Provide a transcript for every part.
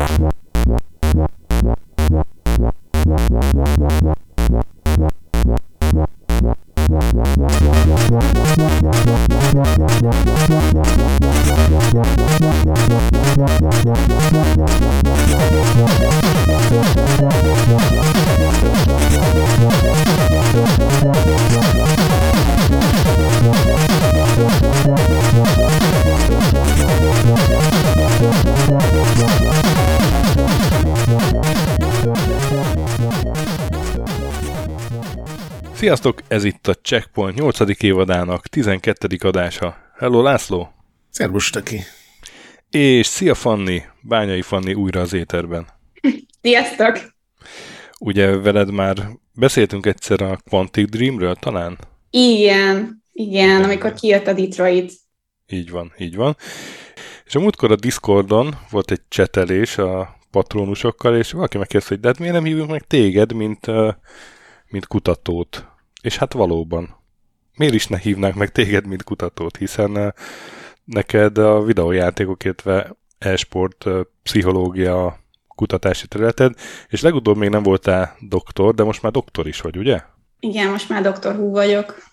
What? Sziasztok, ez itt a Checkpoint 8. évadának 12. adása. Hello László! Szervus, Töki! És szia Fanni, Bányai Fanni újra az éterben. Sziasztok! Ugye veled már beszéltünk egyszer a Quantic Dreamről talán? Igen, igen, amikor kijött a Detroit. Így van, így van. És a múltkor a Discordon volt egy csetelés a patronusokkal, és valaki megkérdezte, hogy de hát miért nem hívunk meg téged, mint, mint kutatót? És hát valóban. Miért is ne hívnánk meg téged, mint kutatót, hiszen neked a videójátékok, illetve e-sport, pszichológia kutatási területed, és legutóbb még nem voltál doktor, de most már doktor is vagy, ugye? Igen, most már doktor hú vagyok.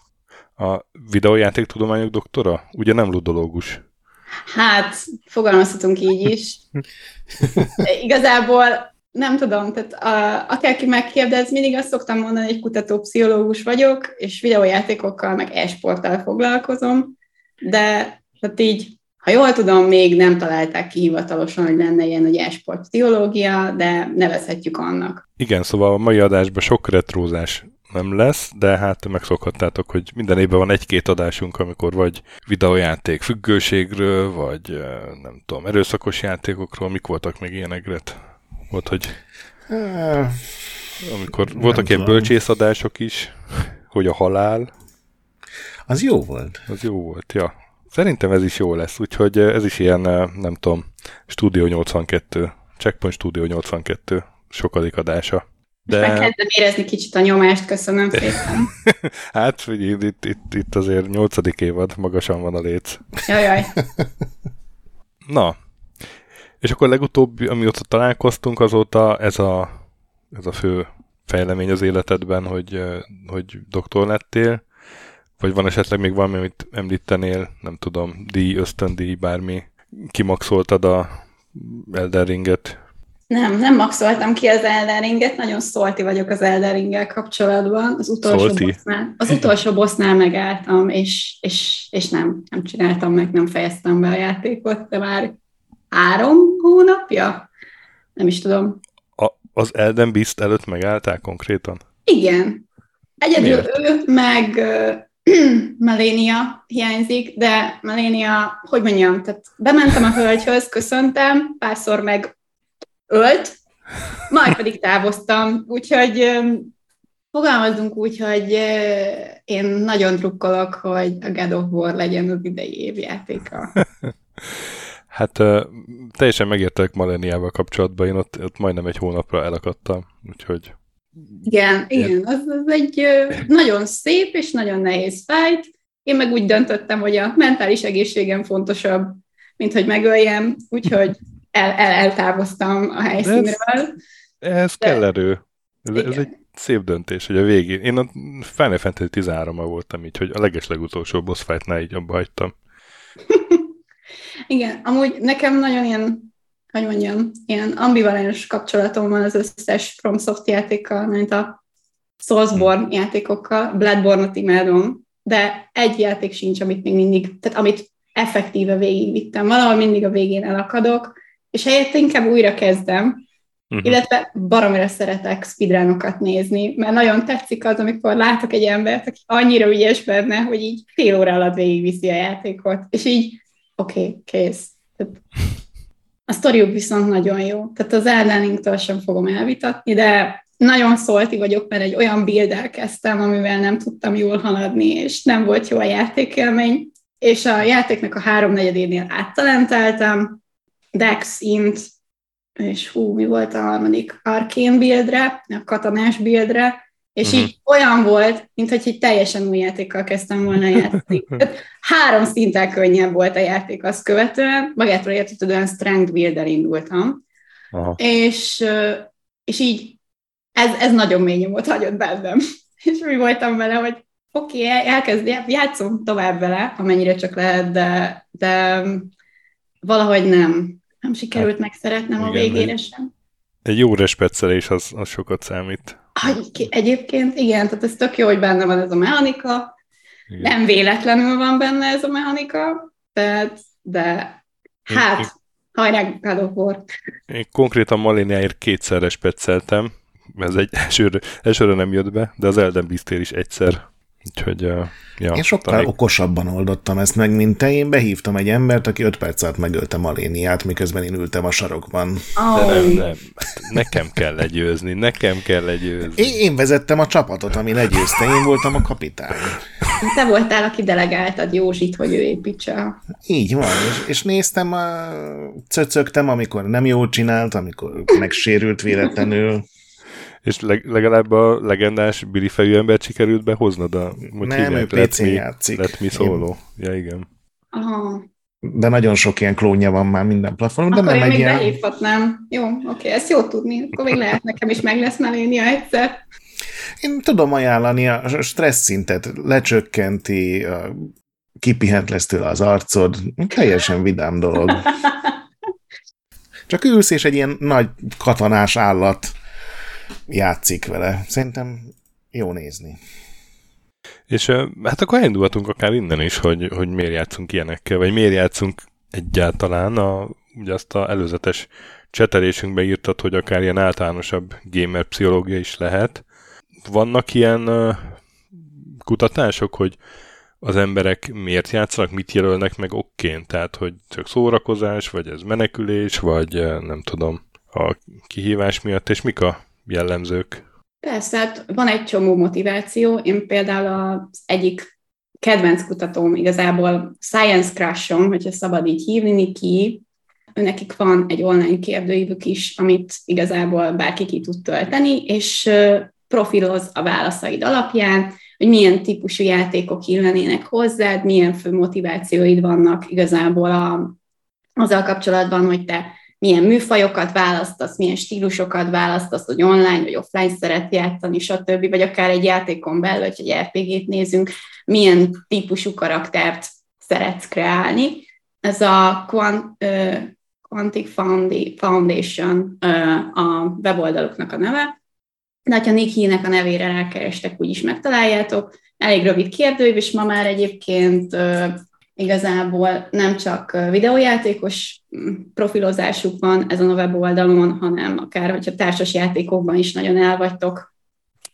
A videójáték tudományok doktora? Ugye nem ludológus? Hát, fogalmazhatunk így is. Igazából nem tudom, tehát a, akárki megkérdez, mindig azt szoktam mondani, hogy kutatópszichológus vagyok, és videójátékokkal, meg e-sporttal foglalkozom, de tehát így, ha jól tudom, még nem találták ki hivatalosan, hogy lenne ilyen, hogy e-sport pszichológia, de nevezhetjük annak. Igen, szóval a mai adásban sok retrózás nem lesz, de hát megszokhattátok, hogy minden évben van egy-két adásunk, amikor vagy videójáték függőségről, vagy nem tudom, erőszakos játékokról, mik voltak még ilyenekret? Volt, hogy amikor voltak ilyen bölcsészadások is, hogy a halál. Az jó volt. Az jó volt, ja. Szerintem ez is jó lesz, úgyhogy ez is ilyen, nem tudom, Studio 82, Checkpoint Studio 82 sokadik adása. De... Meg kezdem érezni kicsit a nyomást, köszönöm szépen. hát, figyelj, itt, itt, itt azért nyolcadik évad, magasan van a léc. Jajjaj. Na, és akkor legutóbb, amióta találkoztunk, azóta ez a, ez a fő fejlemény az életedben, hogy, hogy doktor lettél, vagy van esetleg még valami, amit említenél, nem tudom, díj, ösztöndíj, bármi, kimaxoltad a Elden Ringet? Nem, nem maxoltam ki az Elden Ringet, nagyon szolti vagyok az Elden Ringgel kapcsolatban. Az utolsó bossnál, az utolsó bossnál megálltam, és, és, és nem, nem csináltam meg, nem fejeztem be a játékot, de már három hónapja? Nem is tudom. A, az Elden Beast előtt megálltál konkrétan? Igen. Egyedül Miért? ő, meg Melénia hiányzik, de Melénia, hogy mondjam, tehát bementem a hölgyhöz, köszöntem, párszor meg ölt, majd pedig távoztam, úgyhogy fogalmazunk úgy, hogy én nagyon drukkolok, hogy a God of War legyen az idei évjátéka. Hát uh, teljesen megértek Maleniával kapcsolatban, én ott, ott majdnem egy hónapra elakadtam, úgyhogy... Igen, igen, az, az egy nagyon szép és nagyon nehéz fájt. Én meg úgy döntöttem, hogy a mentális egészségem fontosabb, mint hogy megöljem, úgyhogy el, el, eltávoztam a helyszínről. Ez, ez De, kell erő. Ez, ez egy szép döntés, hogy a végén. Én a Final Fantasy 13 voltam így, hogy a legeslegutolsó boss fight így abba hagytam. Igen, amúgy nekem nagyon ilyen, hogy mondjam, ilyen ambivalens kapcsolatom van az összes FromSoft játékkal, mint a Soulsborne hmm. játékokkal, Bloodborne-ot imádom, de egy játék sincs, amit még mindig, tehát amit effektíve végigvittem. Valahol mindig a végén elakadok, és helyett inkább újra kezdem, Uh-huh. Illetve baromira szeretek speedrunokat nézni, mert nagyon tetszik az, amikor látok egy embert, aki annyira ügyes benne, hogy így fél óra alatt végigviszi a játékot, és így oké, okay, kész. Tehát a sztoriuk viszont nagyon jó. Tehát az elleninktől sem fogom elvitatni, de nagyon szólti vagyok, mert egy olyan build kezdtem, amivel nem tudtam jól haladni, és nem volt jó a játékélmény, és a játéknak a háromnegyedénél áttalentáltam, Dex, Int, és hú, mi volt a harmadik? Arcane buildre, a katonás buildre, és uh-huh. így olyan volt, mintha egy teljesen új játékkal kezdtem volna játszani. Három szinten könnyebb volt a játék azt követően, magától értetődően Strength Builder indultam, Aha. és, és így ez, ez nagyon mély nyomot hagyott bennem. És mi voltam vele, hogy oké, okay, elkezd, játszom tovább vele, amennyire csak lehet, de, de valahogy nem. Nem sikerült hát, megszeretnem a igen, végére egy- sem. Egy jó respetszelés az, az sokat számít. Egyébként igen, tehát ez tök jó, hogy benne van ez a mechanika, Igen. nem véletlenül van benne ez a mechanika, tehát, de Én- hát, hajrá God. Én konkrétan Maléniáért kétszer respetszeltem, ez egy elsőre, elsőre nem jött be, de az Elden Beast-ér is egyszer. Úgyhogy, ja, Én sokkal talán- okosabban oldottam ezt meg, mint te. Én behívtam egy embert, aki 5 perc alatt megölte Maléniát, miközben én ültem a sarokban. De nem, nem. Nekem kell legyőzni, nekem kell legyőzni. Én, én vezettem a csapatot, ami legyőzte, én voltam a kapitány. te voltál, aki delegáltad Józsit, hogy ő építse. a- Így van, és, és néztem, a, cöcögtem, amikor nem jól csinált, amikor megsérült véletlenül. És leg, legalább a legendás Billy fejű embert sikerült behoznod a... hogy Nem, hívják? ő Let PC-n Me- játszik. Let me szóló. Ja, igen. Aha. De nagyon sok ilyen klónja van már minden platformon, de Akkor nem én még ilyen... behívhatnám. Jó, oké, ezt jó tudni. Akkor még lehet nekem is meg lesz Melénia egyszer. Én tudom ajánlani a stressz szintet, lecsökkenti, kipihent lesz tőle az arcod, teljesen vidám dolog. Csak ülsz, és egy ilyen nagy katonás állat játszik vele. Szerintem jó nézni. És hát akkor elindulhatunk akár innen is, hogy, hogy miért játszunk ilyenekkel, vagy miért játszunk egyáltalán. A, ugye azt a előzetes csetelésünkbe írtad, hogy akár ilyen általánosabb gamer pszichológia is lehet. Vannak ilyen kutatások, hogy az emberek miért játszanak, mit jelölnek meg okként, tehát hogy csak szórakozás, vagy ez menekülés, vagy nem tudom, a kihívás miatt, és mik a jellemzők? Persze, hát van egy csomó motiváció. Én például az egyik kedvenc kutatóm igazából Science Crushom, hogyha szabad így hívni, Niki, nekik van egy online kérdőívük is, amit igazából bárki ki tud tölteni, és profiloz a válaszaid alapján, hogy milyen típusú játékok illenének hozzád, milyen fő motivációid vannak igazából a, azzal kapcsolatban, hogy te milyen műfajokat választasz, milyen stílusokat választasz, hogy online vagy offline szeret játszani, stb. Vagy akár egy játékon belül, hogy egy RPG-t nézünk, milyen típusú karaktert szeretsz kreálni. Ez a Quant, uh, Quantic Founda- Foundation uh, a weboldaluknak a neve. De ha Nick Hee-nek a nevére rákerestek, úgyis megtaláljátok. Elég rövid kérdőív, és ma már egyébként igazából nem csak videójátékos mm, profilozásuk van ezen a weboldalon, hanem akár, hogyha társas játékokban is nagyon elvagytok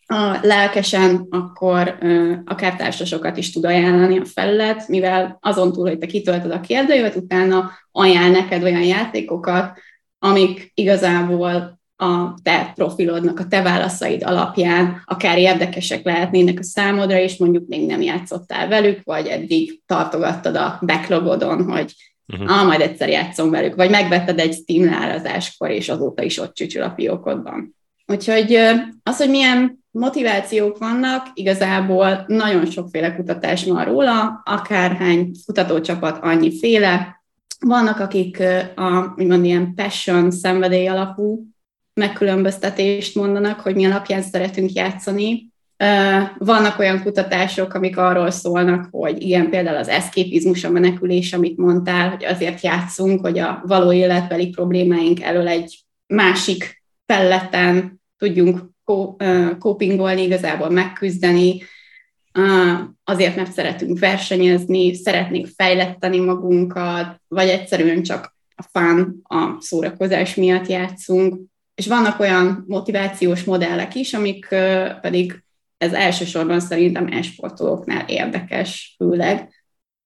a lelkesen, akkor uh, akár társasokat is tud ajánlani a felület, mivel azon túl, hogy te kitöltöd a kérdőívet, utána ajánl neked olyan játékokat, amik igazából a te profilodnak, a te válaszaid alapján akár érdekesek lehetnének a számodra, és mondjuk még nem játszottál velük, vagy eddig tartogattad a backlogodon, hogy uh-huh. ah, majd egyszer játszom velük, vagy megvetted egy Steam leárazáskor, és azóta is ott csücsül a fiókodban. Úgyhogy az, hogy milyen motivációk vannak, igazából nagyon sokféle kutatás van róla, akárhány kutatócsapat annyiféle. Vannak, akik a, úgymond ilyen passion, szenvedély alapú megkülönböztetést mondanak, hogy mi alapján szeretünk játszani. Vannak olyan kutatások, amik arról szólnak, hogy igen, például az eszképizmus, a menekülés, amit mondtál, hogy azért játszunk, hogy a való életbeli problémáink elől egy másik felleten tudjunk kópingolni, igazából megküzdeni, azért, mert szeretünk versenyezni, szeretnénk fejletteni magunkat, vagy egyszerűen csak a fán, a szórakozás miatt játszunk. És vannak olyan motivációs modellek is, amik pedig ez elsősorban szerintem esportolóknál érdekes, főleg,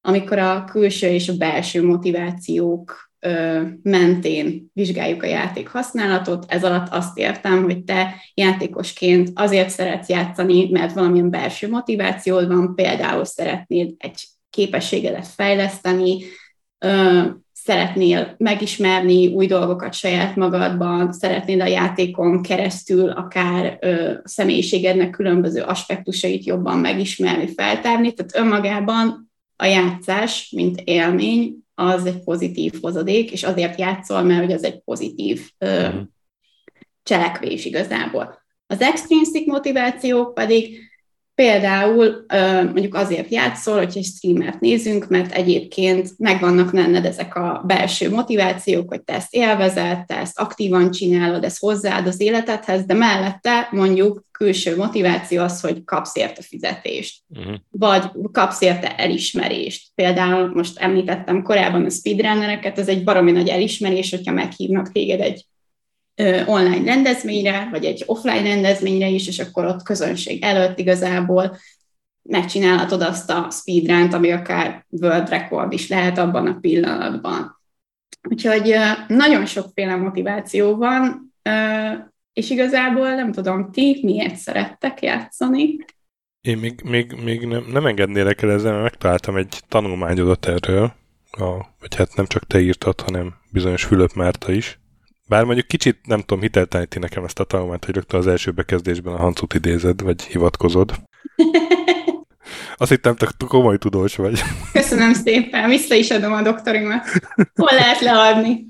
amikor a külső és a belső motivációk mentén vizsgáljuk a játék használatot. Ez alatt azt értem, hogy te játékosként azért szeretsz játszani, mert valamilyen belső motivációd van, például szeretnéd egy képességedet fejleszteni, szeretnél megismerni új dolgokat saját magadban, szeretnéd a játékon keresztül akár a személyiségednek különböző aspektusait jobban megismerni, feltárni, tehát önmagában a játszás, mint élmény, az egy pozitív hozadék, és azért játszol, mert hogy az egy pozitív ö, uh-huh. cselekvés igazából. Az extrinsic motivációk pedig Például mondjuk azért játszol, hogyha egy streamert nézünk, mert egyébként megvannak benned ezek a belső motivációk, hogy te ezt élvezed, te ezt aktívan csinálod, ez hozzáad az életedhez, de mellette mondjuk külső motiváció az, hogy kapsz érte fizetést, uh-huh. vagy kapsz érte elismerést. Például most említettem korábban a speedrunnereket, ez egy baromi nagy elismerés, hogyha meghívnak téged egy online rendezvényre, vagy egy offline rendezvényre is, és akkor ott közönség előtt igazából megcsinálhatod azt a speedrun ami akár world record is lehet abban a pillanatban. Úgyhogy nagyon sokféle motiváció van, és igazából nem tudom, ti miért szerettek játszani? Én még, még, még nem, nem engednélek el ezzel, mert megtaláltam egy tanulmányodat erről, a, vagy hát nem csak te írtad, hanem bizonyos Fülöp Márta is, bár mondjuk kicsit, nem tudom, hitelteleníti nekem ezt a tanulmányt, hogy rögtön az első bekezdésben a Hancut idézed, vagy hivatkozod. Azt hittem, te komoly tudós vagy. Köszönöm szépen, vissza is adom a doktorimat. Hol lehet leadni?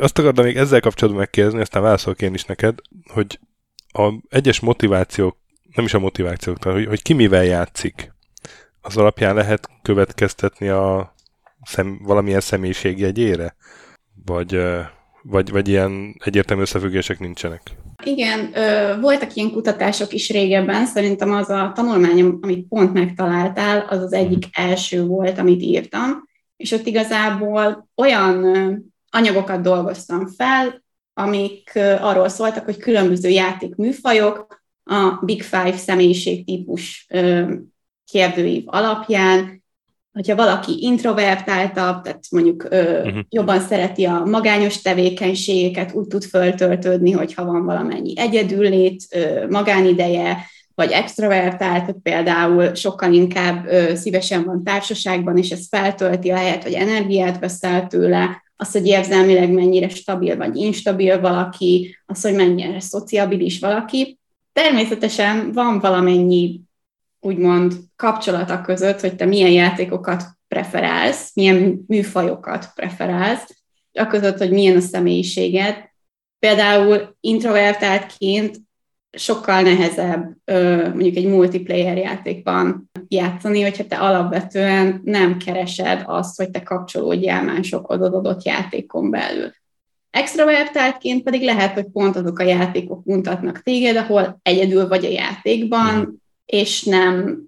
Azt akartam még ezzel kapcsolatban megkérdezni, aztán válaszolok én is neked, hogy a egyes motivációk, nem is a motivációk, hogy, hogy ki mivel játszik, az alapján lehet következtetni a szem, valamilyen személyiségjegyére? Vagy, vagy, vagy ilyen egyértelmű összefüggések nincsenek? Igen, voltak ilyen kutatások is régebben, szerintem az a tanulmány, amit pont megtaláltál, az az egyik mhm. első volt, amit írtam, és ott igazából olyan anyagokat dolgoztam fel, amik arról szóltak, hogy különböző játékműfajok a Big Five személyiségtípus kérdőív alapján hogyha valaki introvertáltabb, tehát mondjuk ö, uh-huh. jobban szereti a magányos tevékenységeket, úgy tud föltöltődni, hogyha van valamennyi egyedüllét, ö, magánideje, vagy extrovertált, például sokkal inkább ö, szívesen van társaságban, és ez feltölti a helyet, hogy energiát veszel tőle, az, hogy érzelmileg mennyire stabil vagy instabil valaki, az, hogy mennyire szociabilis valaki. Természetesen van valamennyi úgymond kapcsolata között, hogy te milyen játékokat preferálsz, milyen műfajokat preferálsz, a között, hogy milyen a személyiséged. Például introvertáltként sokkal nehezebb mondjuk egy multiplayer játékban játszani, hogyha te alapvetően nem keresed azt, hogy te kapcsolódjál másokhoz adott játékon belül. Extrovertáltként pedig lehet, hogy pont azok a játékok mutatnak téged, ahol egyedül vagy a játékban, és nem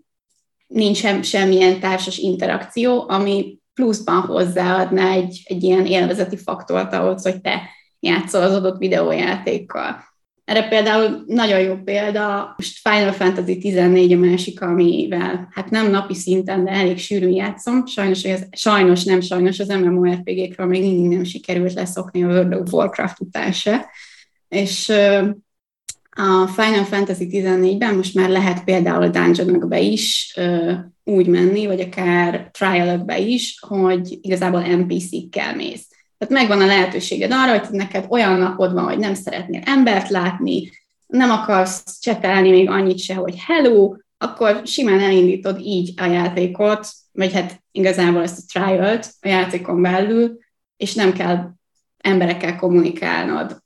nincs sem, semmilyen társas interakció, ami pluszban hozzáadná egy, egy ilyen élvezeti faktort ahhoz, hogy te játszol az adott videójátékkal. Erre például nagyon jó példa, most Final Fantasy 14 a másik, amivel hát nem napi szinten, de elég sűrűn játszom. Sajnos, ez, sajnos nem sajnos az MMORPG-kről még mindig nem sikerült leszokni a World of Warcraft után se. És a Final Fantasy 14-ben most már lehet például dungeonokba is ö, úgy menni, vagy akár trialokba is, hogy igazából NPC-kkel mész. Tehát megvan a lehetőséged arra, hogy neked olyan napod van, hogy nem szeretnél embert látni, nem akarsz csetelni még annyit se, hogy hello, akkor simán elindítod így a játékot, vagy hát igazából ezt a trialt a játékon belül, és nem kell emberekkel kommunikálnod.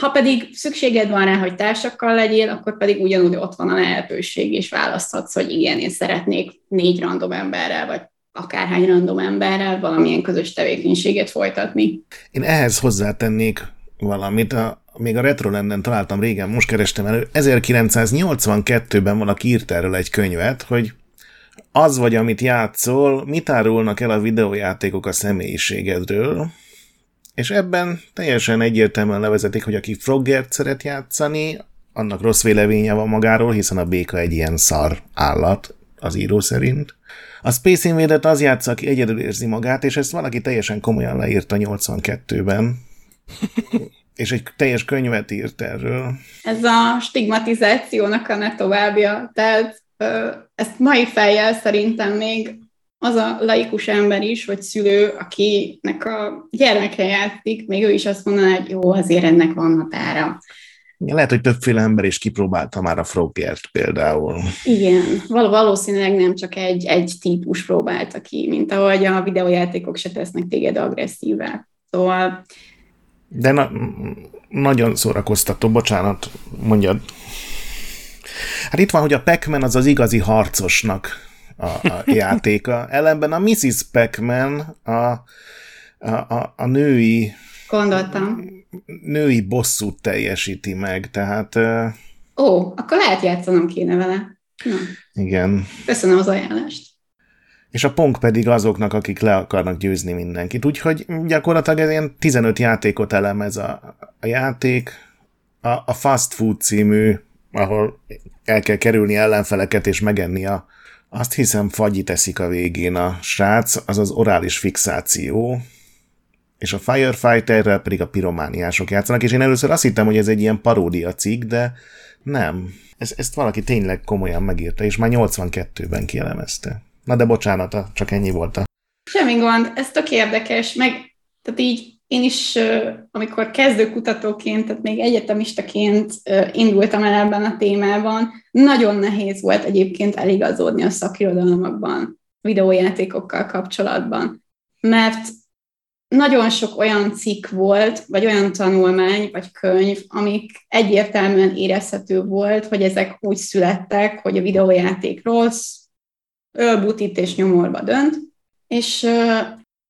Ha pedig szükséged van rá, hogy társakkal legyél, akkor pedig ugyanúgy ott van a lehetőség, és választhatsz, hogy igen, én szeretnék négy random emberrel, vagy akárhány random emberrel valamilyen közös tevékenységet folytatni. Én ehhez hozzátennék valamit, a, még a retro lenden találtam régen, most kerestem elő, 1982-ben valaki írt erről egy könyvet, hogy az vagy, amit játszol, mit árulnak el a videójátékok a személyiségedről, és ebben teljesen egyértelműen levezetik, hogy aki Froggert szeret játszani, annak rossz véleménye van magáról, hiszen a béka egy ilyen szar állat, az író szerint. A Space Invader az játsza, aki egyedül érzi magát, és ezt valaki teljesen komolyan leírta 82-ben. és egy teljes könyvet írt erről. Ez a stigmatizációnak a ne továbbja. Tehát ezt mai fejjel szerintem még az a laikus ember is, vagy szülő, akinek a gyermeke játszik, még ő is azt mondaná, hogy jó, azért ennek van határa. Lehet, hogy többféle ember is kipróbálta már a Froggert például. Igen, val- valószínűleg nem csak egy, egy típus próbálta ki, mint ahogy a videójátékok se tesznek téged agresszívvel. Szóval... De na- nagyon szórakoztató, bocsánat, mondjad. Hát itt van, hogy a Pac-Man az az igazi harcosnak a, a játéka. Ellenben a Mrs. Pac-Man a, a, a, a női Gondoltam. női bosszút teljesíti meg, tehát... Ó, akkor lehet játszanom kéne vele. Na, Igen. köszönöm az ajánlást. És a Pong pedig azoknak, akik le akarnak győzni mindenkit. Úgyhogy gyakorlatilag ez ilyen 15 játékot elemez a, a játék. A, a Fast Food című, ahol el kell kerülni ellenfeleket és megenni a azt hiszem fagyit eszik a végén a srác, az az orális fixáció, és a Firefighterrel pedig a piromániások játszanak, és én először azt hittem, hogy ez egy ilyen paródia cikk, de nem. Ez, ezt valaki tényleg komolyan megírta, és már 82-ben kielemezte. Na de bocsánat, csak ennyi volt a... Semmi gond, ez tök érdekes, meg tehát így én is, amikor kezdőkutatóként, tehát még egyetemistaként indultam el ebben a témában, nagyon nehéz volt egyébként eligazodni a szakirodalmakban, videójátékokkal kapcsolatban, mert nagyon sok olyan cikk volt, vagy olyan tanulmány, vagy könyv, amik egyértelműen érezhető volt, hogy ezek úgy születtek, hogy a videójáték rossz, ölbutít és nyomorba dönt, és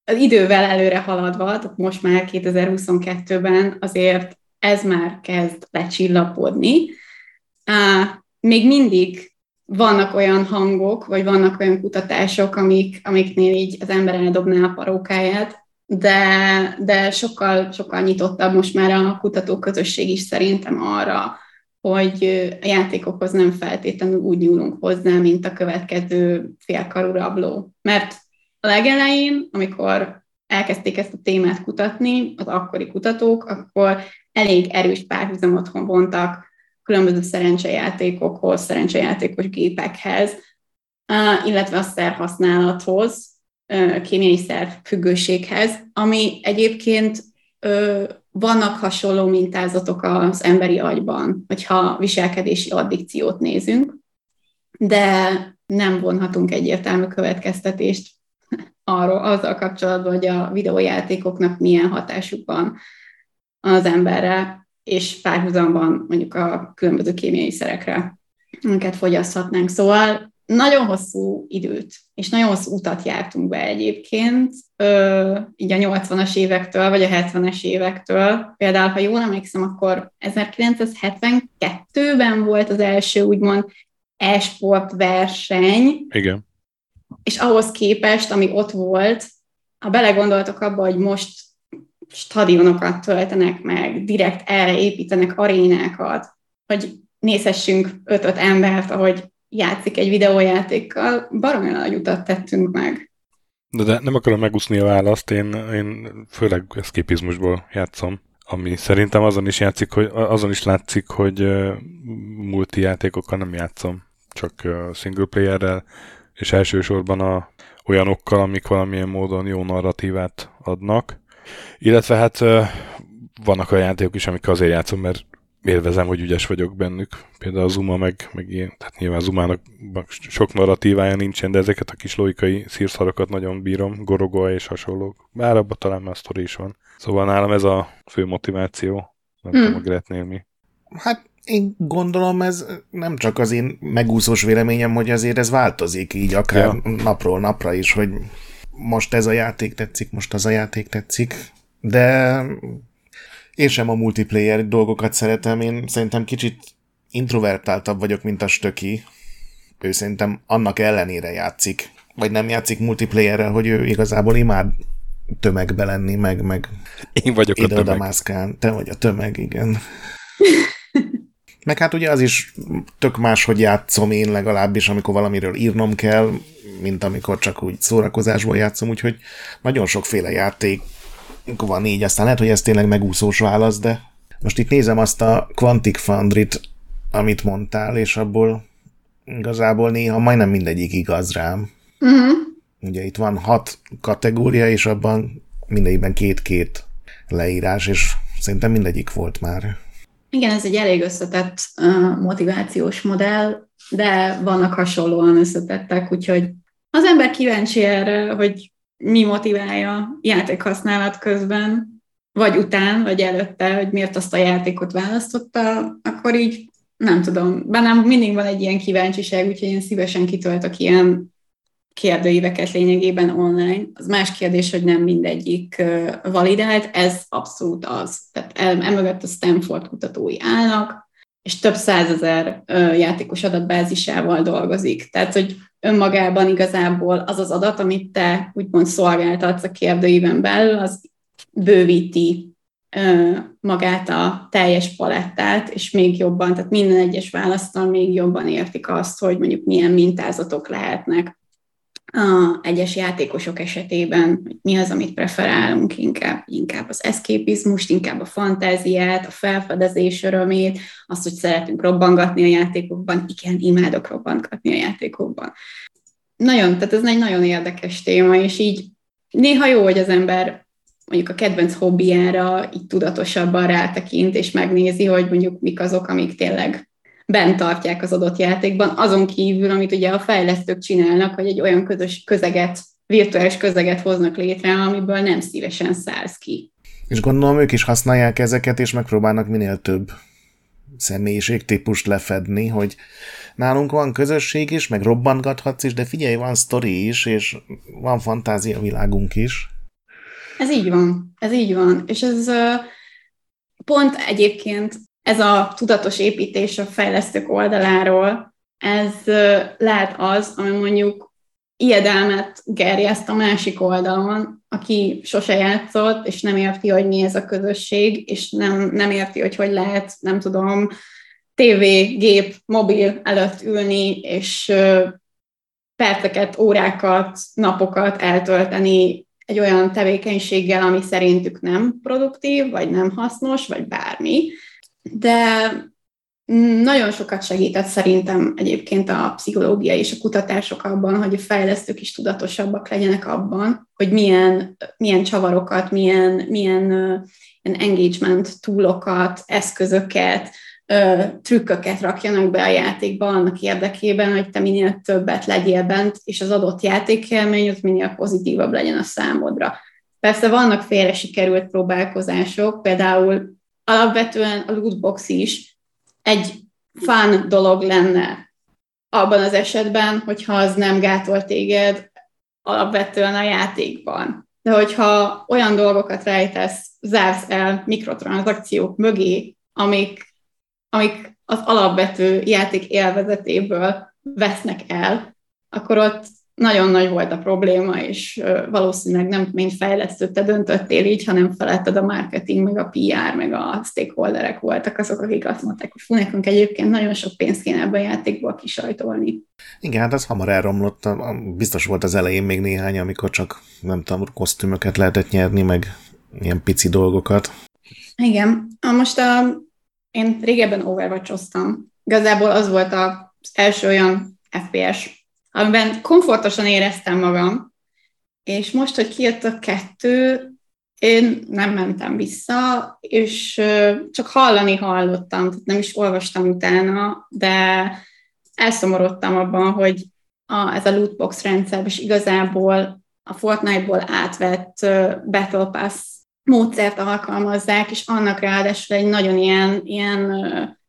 az idővel előre haladva, tehát most már 2022-ben azért ez már kezd lecsillapodni. Még mindig vannak olyan hangok, vagy vannak olyan kutatások, amik, amiknél így az ember eldobná a parókáját, de, de sokkal, sokkal nyitottabb most már a kutatóközösség is szerintem arra, hogy a játékokhoz nem feltétlenül úgy nyúlunk hozzá, mint a következő félkarú rabló. Mert a legelején, amikor elkezdték ezt a témát kutatni, az akkori kutatók, akkor elég erős párhuzamot vontak különböző szerencsejátékokhoz, szerencsejátékos gépekhez, illetve a szerhasználathoz, kémiai szerv függőséghez, ami egyébként vannak hasonló mintázatok az emberi agyban, hogyha viselkedési addikciót nézünk, de nem vonhatunk egyértelmű következtetést arról, azzal kapcsolatban, hogy a videójátékoknak milyen hatásuk van az emberre, és párhuzamban mondjuk a különböző kémiai szerekre, amiket fogyaszthatnánk. Szóval nagyon hosszú időt, és nagyon hosszú utat jártunk be egyébként, ö, így a 80-as évektől, vagy a 70-es évektől. Például, ha jól emlékszem, akkor 1972-ben volt az első úgymond e-sport verseny. Igen és ahhoz képest, ami ott volt, ha belegondoltok abba, hogy most stadionokat töltenek meg, direkt erre építenek arénákat, hogy nézhessünk öt-öt embert, ahogy játszik egy videójátékkal, baromi nagy utat tettünk meg. De, de nem akarom megúszni a választ, én, én főleg eszképizmusból játszom, ami szerintem azon is játszik, hogy azon is látszik, hogy multi játékokkal nem játszom, csak single playerrel, és elsősorban a olyanokkal, amik valamilyen módon jó narratívát adnak. Illetve hát vannak a játékok is, amik azért játszom, mert élvezem, hogy ügyes vagyok bennük. Például a Zuma meg, meg ilyen, tehát nyilván Zumának sok narratívája nincsen, de ezeket a kis logikai szírszarokat nagyon bírom, Gorogoa és hasonlók. Bár abban talán már sztori is van. Szóval nálam ez a fő motiváció. Nem hmm. tudom, a Gretnél mi. Hát én gondolom ez nem csak az én megúszós véleményem, hogy azért ez változik így akár ja. napról napra is, hogy most ez a játék tetszik, most az a játék tetszik, de én sem a multiplayer dolgokat szeretem, én szerintem kicsit introvertáltabb vagyok, mint a stöki. Ő szerintem annak ellenére játszik, vagy nem játszik multiplayerrel, hogy ő igazából imád tömegbe lenni, meg, meg én vagyok a tömeg. Mászkál. Te vagy a tömeg, igen. Meg hát ugye az is tök más, hogy játszom én legalábbis, amikor valamiről írnom kell, mint amikor csak úgy szórakozásból játszom, úgyhogy nagyon sokféle játék van így, aztán lehet, hogy ez tényleg megúszós válasz, de most itt nézem azt a Quantic Foundry-t, amit mondtál, és abból igazából néha majdnem mindegyik igaz rám. Uh-huh. Ugye itt van hat kategória, és abban mindegyikben két-két leírás, és szerintem mindegyik volt már. Igen, ez egy elég összetett motivációs modell, de vannak hasonlóan összetettek, úgyhogy az ember kíváncsi erre, hogy mi motiválja játékhasználat közben, vagy után, vagy előtte, hogy miért azt a játékot választotta, akkor így nem tudom, bennem mindig van egy ilyen kíváncsiság, úgyhogy én szívesen kitöltök ilyen kérdőíveket lényegében online. Az más kérdés, hogy nem mindegyik validált, ez abszolút az. Tehát emögött a Stanford kutatói állnak, és több százezer játékos adatbázisával dolgozik. Tehát, hogy önmagában igazából az az adat, amit te úgymond szolgáltatsz a kérdőíven belül, az bővíti magát a teljes palettát, és még jobban, tehát minden egyes választal még jobban értik azt, hogy mondjuk milyen mintázatok lehetnek a egyes játékosok esetében, hogy mi az, amit preferálunk inkább, inkább az eszképizmust, inkább a fantáziát, a felfedezés örömét, azt, hogy szeretünk robbangatni a játékokban, igen, imádok robbangatni a játékokban. Nagyon, tehát ez egy nagyon érdekes téma, és így néha jó, hogy az ember mondjuk a kedvenc hobbiára így tudatosabban rátekint, és megnézi, hogy mondjuk mik azok, amik tényleg bent tartják az adott játékban, azon kívül, amit ugye a fejlesztők csinálnak, hogy egy olyan közös közeget, virtuális közeget hoznak létre, amiből nem szívesen szállsz ki. És gondolom ők is használják ezeket, és megpróbálnak minél több személyiségtípust lefedni, hogy nálunk van közösség is, meg robbantgathatsz is, de figyelj, van sztori is, és van fantázia világunk is. Ez így van, ez így van. És ez pont egyébként ez a tudatos építés a fejlesztők oldaláról, ez lehet az, ami mondjuk ijedelmet gerjeszt a másik oldalon, aki sose játszott, és nem érti, hogy mi ez a közösség, és nem, nem érti, hogy hogy lehet, nem tudom, TV, gép, mobil előtt ülni, és perceket, órákat, napokat eltölteni egy olyan tevékenységgel, ami szerintük nem produktív, vagy nem hasznos, vagy bármi de nagyon sokat segített szerintem egyébként a pszichológia és a kutatások abban, hogy a fejlesztők is tudatosabbak legyenek abban, hogy milyen, milyen csavarokat, milyen, milyen uh, engagement túlokat, eszközöket, trükköket rakjanak be a játékba annak érdekében, hogy te minél többet legyél bent, és az adott játékélmény az minél pozitívabb legyen a számodra. Persze vannak félre sikerült próbálkozások, például alapvetően a lootbox is egy fán dolog lenne abban az esetben, hogyha az nem gátol téged alapvetően a játékban. De hogyha olyan dolgokat rejtesz, zársz el mikrotranszakciók mögé, amik, amik az alapvető játék élvezetéből vesznek el, akkor ott nagyon nagy volt a probléma, és valószínűleg nem mint fejlesztő te döntöttél így, hanem feletted a marketing, meg a PR, meg a stakeholderek voltak azok, akik azt mondták, hogy fú, nekünk egyébként nagyon sok pénzt kéne ebben a játékból kisajtolni. Igen, hát ez hamar elromlott. Biztos volt az elején még néhány, amikor csak, nem tudom, kosztümöket lehetett nyerni, meg ilyen pici dolgokat. Igen. Most a, én régebben overwatch Igazából az volt az első olyan FPS amiben komfortosan éreztem magam, és most, hogy kijött a kettő, én nem mentem vissza, és csak hallani hallottam, tehát nem is olvastam utána, de elszomorodtam abban, hogy a, ez a lootbox rendszer, és igazából a Fortnite-ból átvett Battle Pass módszert alkalmazzák, és annak ráadásul egy nagyon ilyen, ilyen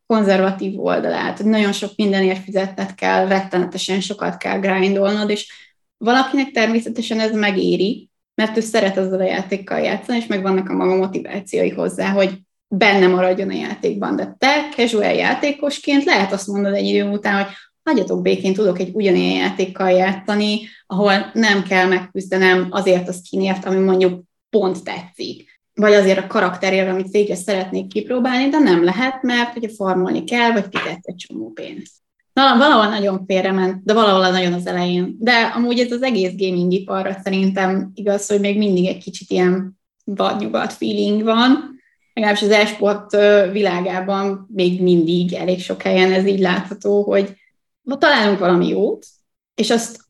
konzervatív oldalát, nagyon sok mindenért fizetned kell, rettenetesen sokat kell grindolnod, és valakinek természetesen ez megéri, mert ő szeret azzal a játékkal játszani, és meg vannak a maga motivációi hozzá, hogy benne maradjon a játékban. De te casual játékosként lehet azt mondod egy idő után, hogy hagyjatok békén, tudok egy ugyanilyen játékkal játszani, ahol nem kell megküzdenem azért a skinért, ami mondjuk pont tetszik vagy azért a karakterére, amit végre szeretnék kipróbálni, de nem lehet, mert hogyha farmolni kell, vagy fizet egy csomó pénzt. Na, valahol nagyon félrement, de valahol nagyon az elején. De amúgy ez az egész gaming iparra szerintem igaz, hogy még mindig egy kicsit ilyen vadnyugat feeling van, legalábbis az esport világában még mindig elég sok helyen ez így látható, hogy találunk valami jót, és azt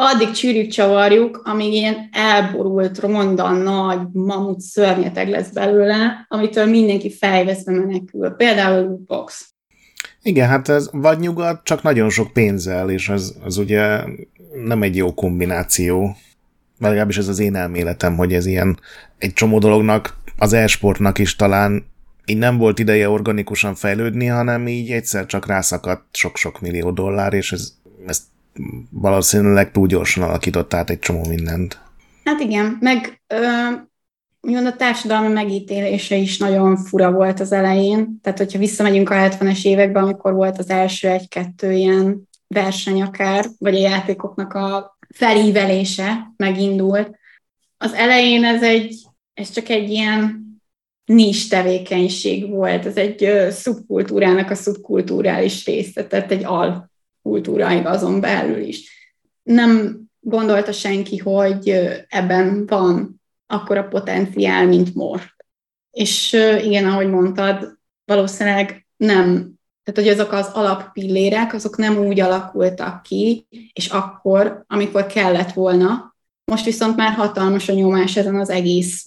addig csűrjük, csavarjuk, amíg ilyen elborult, ronda, nagy, mamut szörnyeteg lesz belőle, amitől mindenki fejveszve menekül. Például a box. Igen, hát ez vagy nyugat, csak nagyon sok pénzzel, és az, az ugye nem egy jó kombináció. Legalábbis ez az én elméletem, hogy ez ilyen egy csomó dolognak, az e-sportnak is talán így nem volt ideje organikusan fejlődni, hanem így egyszer csak rászakadt sok-sok millió dollár, és ez, ezt valószínűleg túl gyorsan alakított át egy csomó mindent. Hát igen, meg ö, a társadalmi megítélése is nagyon fura volt az elején. Tehát, hogyha visszamegyünk a 70-es években, amikor volt az első egy-kettő ilyen verseny akár, vagy a játékoknak a felívelése megindult. Az elején ez egy, ez csak egy ilyen nis tevékenység volt, ez egy szubkultúrának a szubkulturális része, tehát egy alkultúra azon belül is. Nem gondolta senki, hogy ebben van akkora potenciál, mint most. És igen, ahogy mondtad, valószínűleg nem, tehát hogy azok az alappillérek, azok nem úgy alakultak ki, és akkor, amikor kellett volna, most viszont már hatalmas a nyomás ezen az egész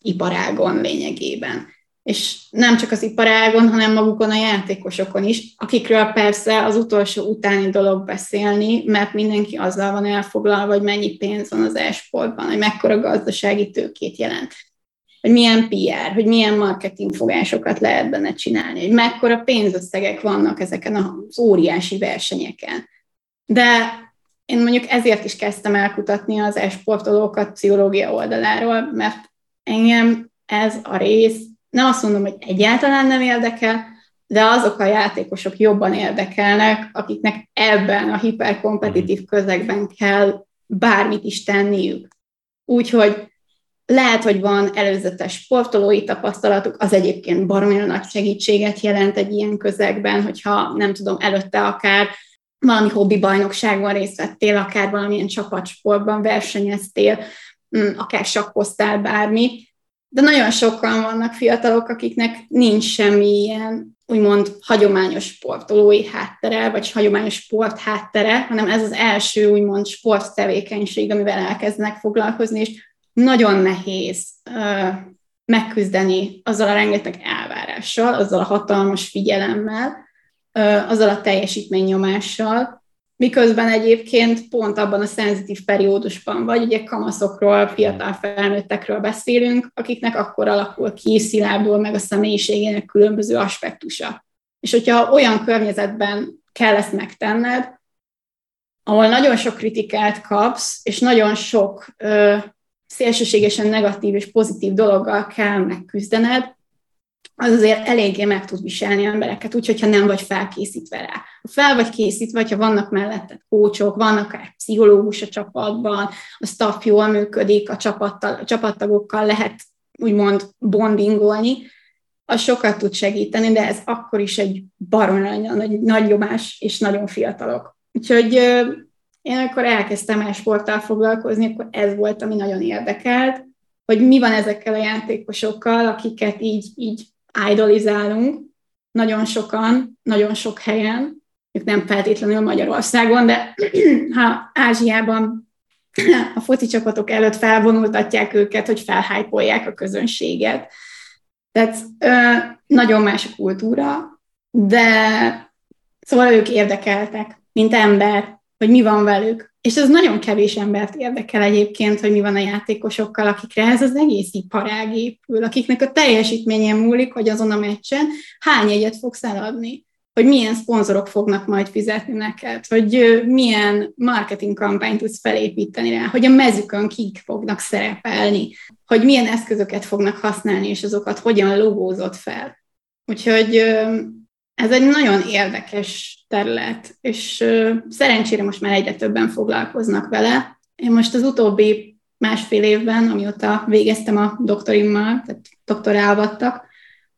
iparágon lényegében. És nem csak az iparágon, hanem magukon a játékosokon is, akikről persze az utolsó utáni dolog beszélni, mert mindenki azzal van elfoglalva, hogy mennyi pénz van az esportban, hogy mekkora gazdasági tőkét jelent, hogy milyen PR, hogy milyen marketingfogásokat lehet benne csinálni, hogy mekkora pénzösszegek vannak ezeken az óriási versenyeken. De én mondjuk ezért is kezdtem elkutatni az esportolókat pszichológia oldaláról, mert engem ez a rész, nem azt mondom, hogy egyáltalán nem érdekel, de azok a játékosok jobban érdekelnek, akiknek ebben a hiperkompetitív mhm. közegben kell bármit is tenniük. Úgyhogy lehet, hogy van előzetes sportolói tapasztalatuk, az egyébként baromira nagy segítséget jelent egy ilyen közegben, hogyha nem tudom, előtte akár valami hobbi bajnokságon részt vettél, akár valamilyen csapatsportban versenyeztél, Mm, akár sakkoztál bármi, de nagyon sokan vannak fiatalok, akiknek nincs semmi ilyen, úgymond hagyományos sportolói háttere, vagy hagyományos sport háttere, hanem ez az első úgymond sporttevékenység, amivel elkezdenek foglalkozni, és nagyon nehéz uh, megküzdeni azzal a rengeteg elvárással, azzal a hatalmas figyelemmel, uh, azzal a teljesítménynyomással, Miközben egyébként pont abban a szenzitív periódusban vagy, ugye kamaszokról, fiatal felnőttekről beszélünk, akiknek akkor alakul ki, szilárdul meg a személyiségének különböző aspektusa. És hogyha olyan környezetben kell ezt megtenned, ahol nagyon sok kritikát kapsz, és nagyon sok ö, szélsőségesen negatív és pozitív dologgal kell megküzdened, az azért eléggé meg tud viselni embereket, úgyhogy ha nem vagy felkészítve rá. Fel vagy készítve, ha vannak mellette kócsok, vannak akár pszichológus a csapatban, a staff jól működik, a, csapattal, a csapattagokkal lehet úgymond bondingolni, az sokat tud segíteni, de ez akkor is egy barom nagy, nagy jobbás, és nagyon fiatalok. Úgyhogy én akkor elkezdtem el sporttal foglalkozni, akkor ez volt, ami nagyon érdekelt, hogy mi van ezekkel a játékosokkal, akiket így, így idolizálunk, nagyon sokan, nagyon sok helyen, nem feltétlenül Magyarországon, de ha Ázsiában a foci csapatok előtt felvonultatják őket, hogy felhájpolják a közönséget. Tehát nagyon más a kultúra, de szóval ők érdekeltek, mint ember, hogy mi van velük. És ez nagyon kevés embert érdekel egyébként, hogy mi van a játékosokkal, akikre ez az egész iparág épül, akiknek a teljesítménye múlik, hogy azon a meccsen hány egyet fogsz eladni, hogy milyen szponzorok fognak majd fizetni neked, hogy milyen marketing kampányt tudsz felépíteni rá, hogy a mezükön kik fognak szerepelni, hogy milyen eszközöket fognak használni, és azokat hogyan logózott fel. Úgyhogy ez egy nagyon érdekes terület, és szerencsére most már egyre többen foglalkoznak vele. Én most az utóbbi másfél évben, amióta végeztem a doktorimmal, tehát doktorálvattak,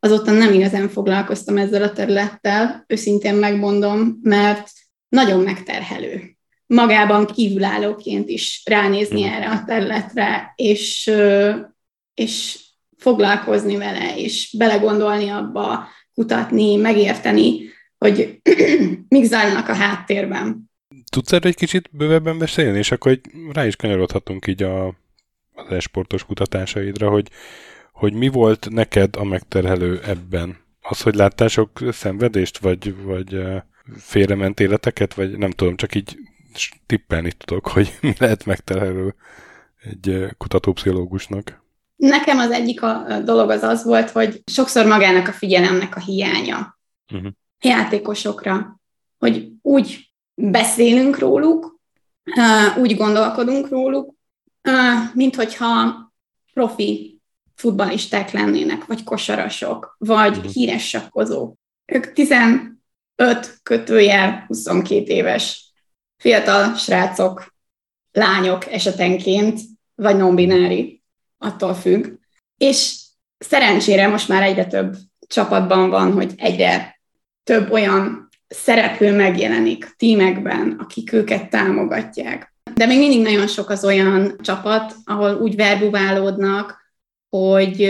azóta nem igazán foglalkoztam ezzel a területtel, őszintén megmondom, mert nagyon megterhelő. Magában kívülállóként is ránézni hmm. erre a területre, és, és foglalkozni vele, és belegondolni abba, kutatni, megérteni, hogy mik zajlanak a háttérben. Tudsz erről egy kicsit bővebben beszélni, és akkor rá is kanyarodhatunk így a, az esportos kutatásaidra, hogy, hogy mi volt neked a megterhelő ebben? Az, hogy láttál sok szenvedést, vagy, vagy félrement életeket, vagy nem tudom, csak így tippelni tudok, hogy mi lehet megterhelő egy kutatópszichológusnak. Nekem az egyik a dolog az az volt, hogy sokszor magának a figyelemnek a hiánya uh-huh. játékosokra, hogy úgy beszélünk róluk, úgy gondolkodunk róluk, mint hogyha profi futballisták lennének, vagy kosarasok, vagy uh-huh. híres sakkozók. Ők 15 kötőjel 22 éves fiatal srácok, lányok esetenként, vagy non-binári, attól függ. És szerencsére most már egyre több csapatban van, hogy egyre több olyan szereplő megjelenik tímekben, akik őket támogatják. De még mindig nagyon sok az olyan csapat, ahol úgy verbuválódnak, hogy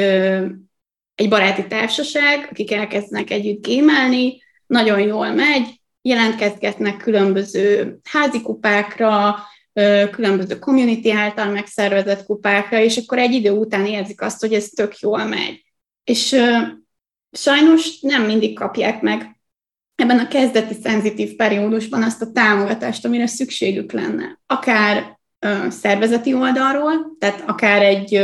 egy baráti társaság, akik elkezdenek együtt gémelni, nagyon jól megy, jelentkezgetnek különböző házi kupákra, különböző community által megszervezett kupákra, és akkor egy idő után érzik azt, hogy ez tök jól megy. És sajnos nem mindig kapják meg ebben a kezdeti szenzitív periódusban azt a támogatást, amire szükségük lenne. Akár szervezeti oldalról, tehát akár egy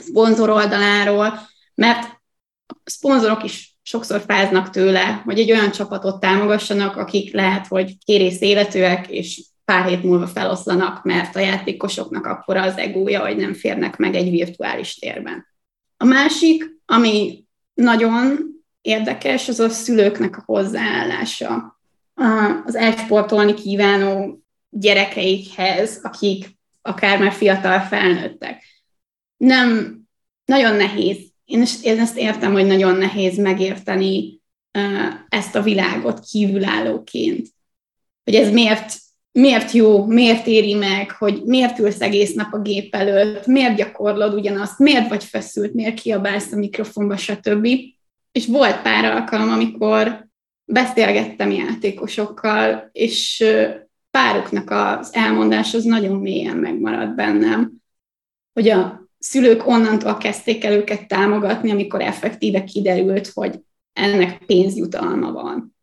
szponzor oldaláról, mert a szponzorok is sokszor fáznak tőle, hogy egy olyan csapatot támogassanak, akik lehet, hogy kérész életűek, és pár hét múlva feloszlanak, mert a játékosoknak akkor az egója, hogy nem férnek meg egy virtuális térben. A másik, ami nagyon érdekes, az a szülőknek a hozzáállása. Az elsportolni kívánó gyerekeikhez, akik akár már fiatal felnőttek. Nem, nagyon nehéz én, én ezt értem, hogy nagyon nehéz megérteni ezt a világot kívülállóként. Hogy ez miért, miért jó, miért éri meg, hogy miért ülsz egész nap a gép előtt, miért gyakorlod ugyanazt, miért vagy feszült, miért kiabálsz a mikrofonba, stb. És volt pár alkalom, amikor beszélgettem játékosokkal, és páruknak az elmondás az nagyon mélyen megmaradt bennem, hogy a szülők onnantól kezdték el őket támogatni, amikor effektíve kiderült, hogy ennek pénzjutalma van.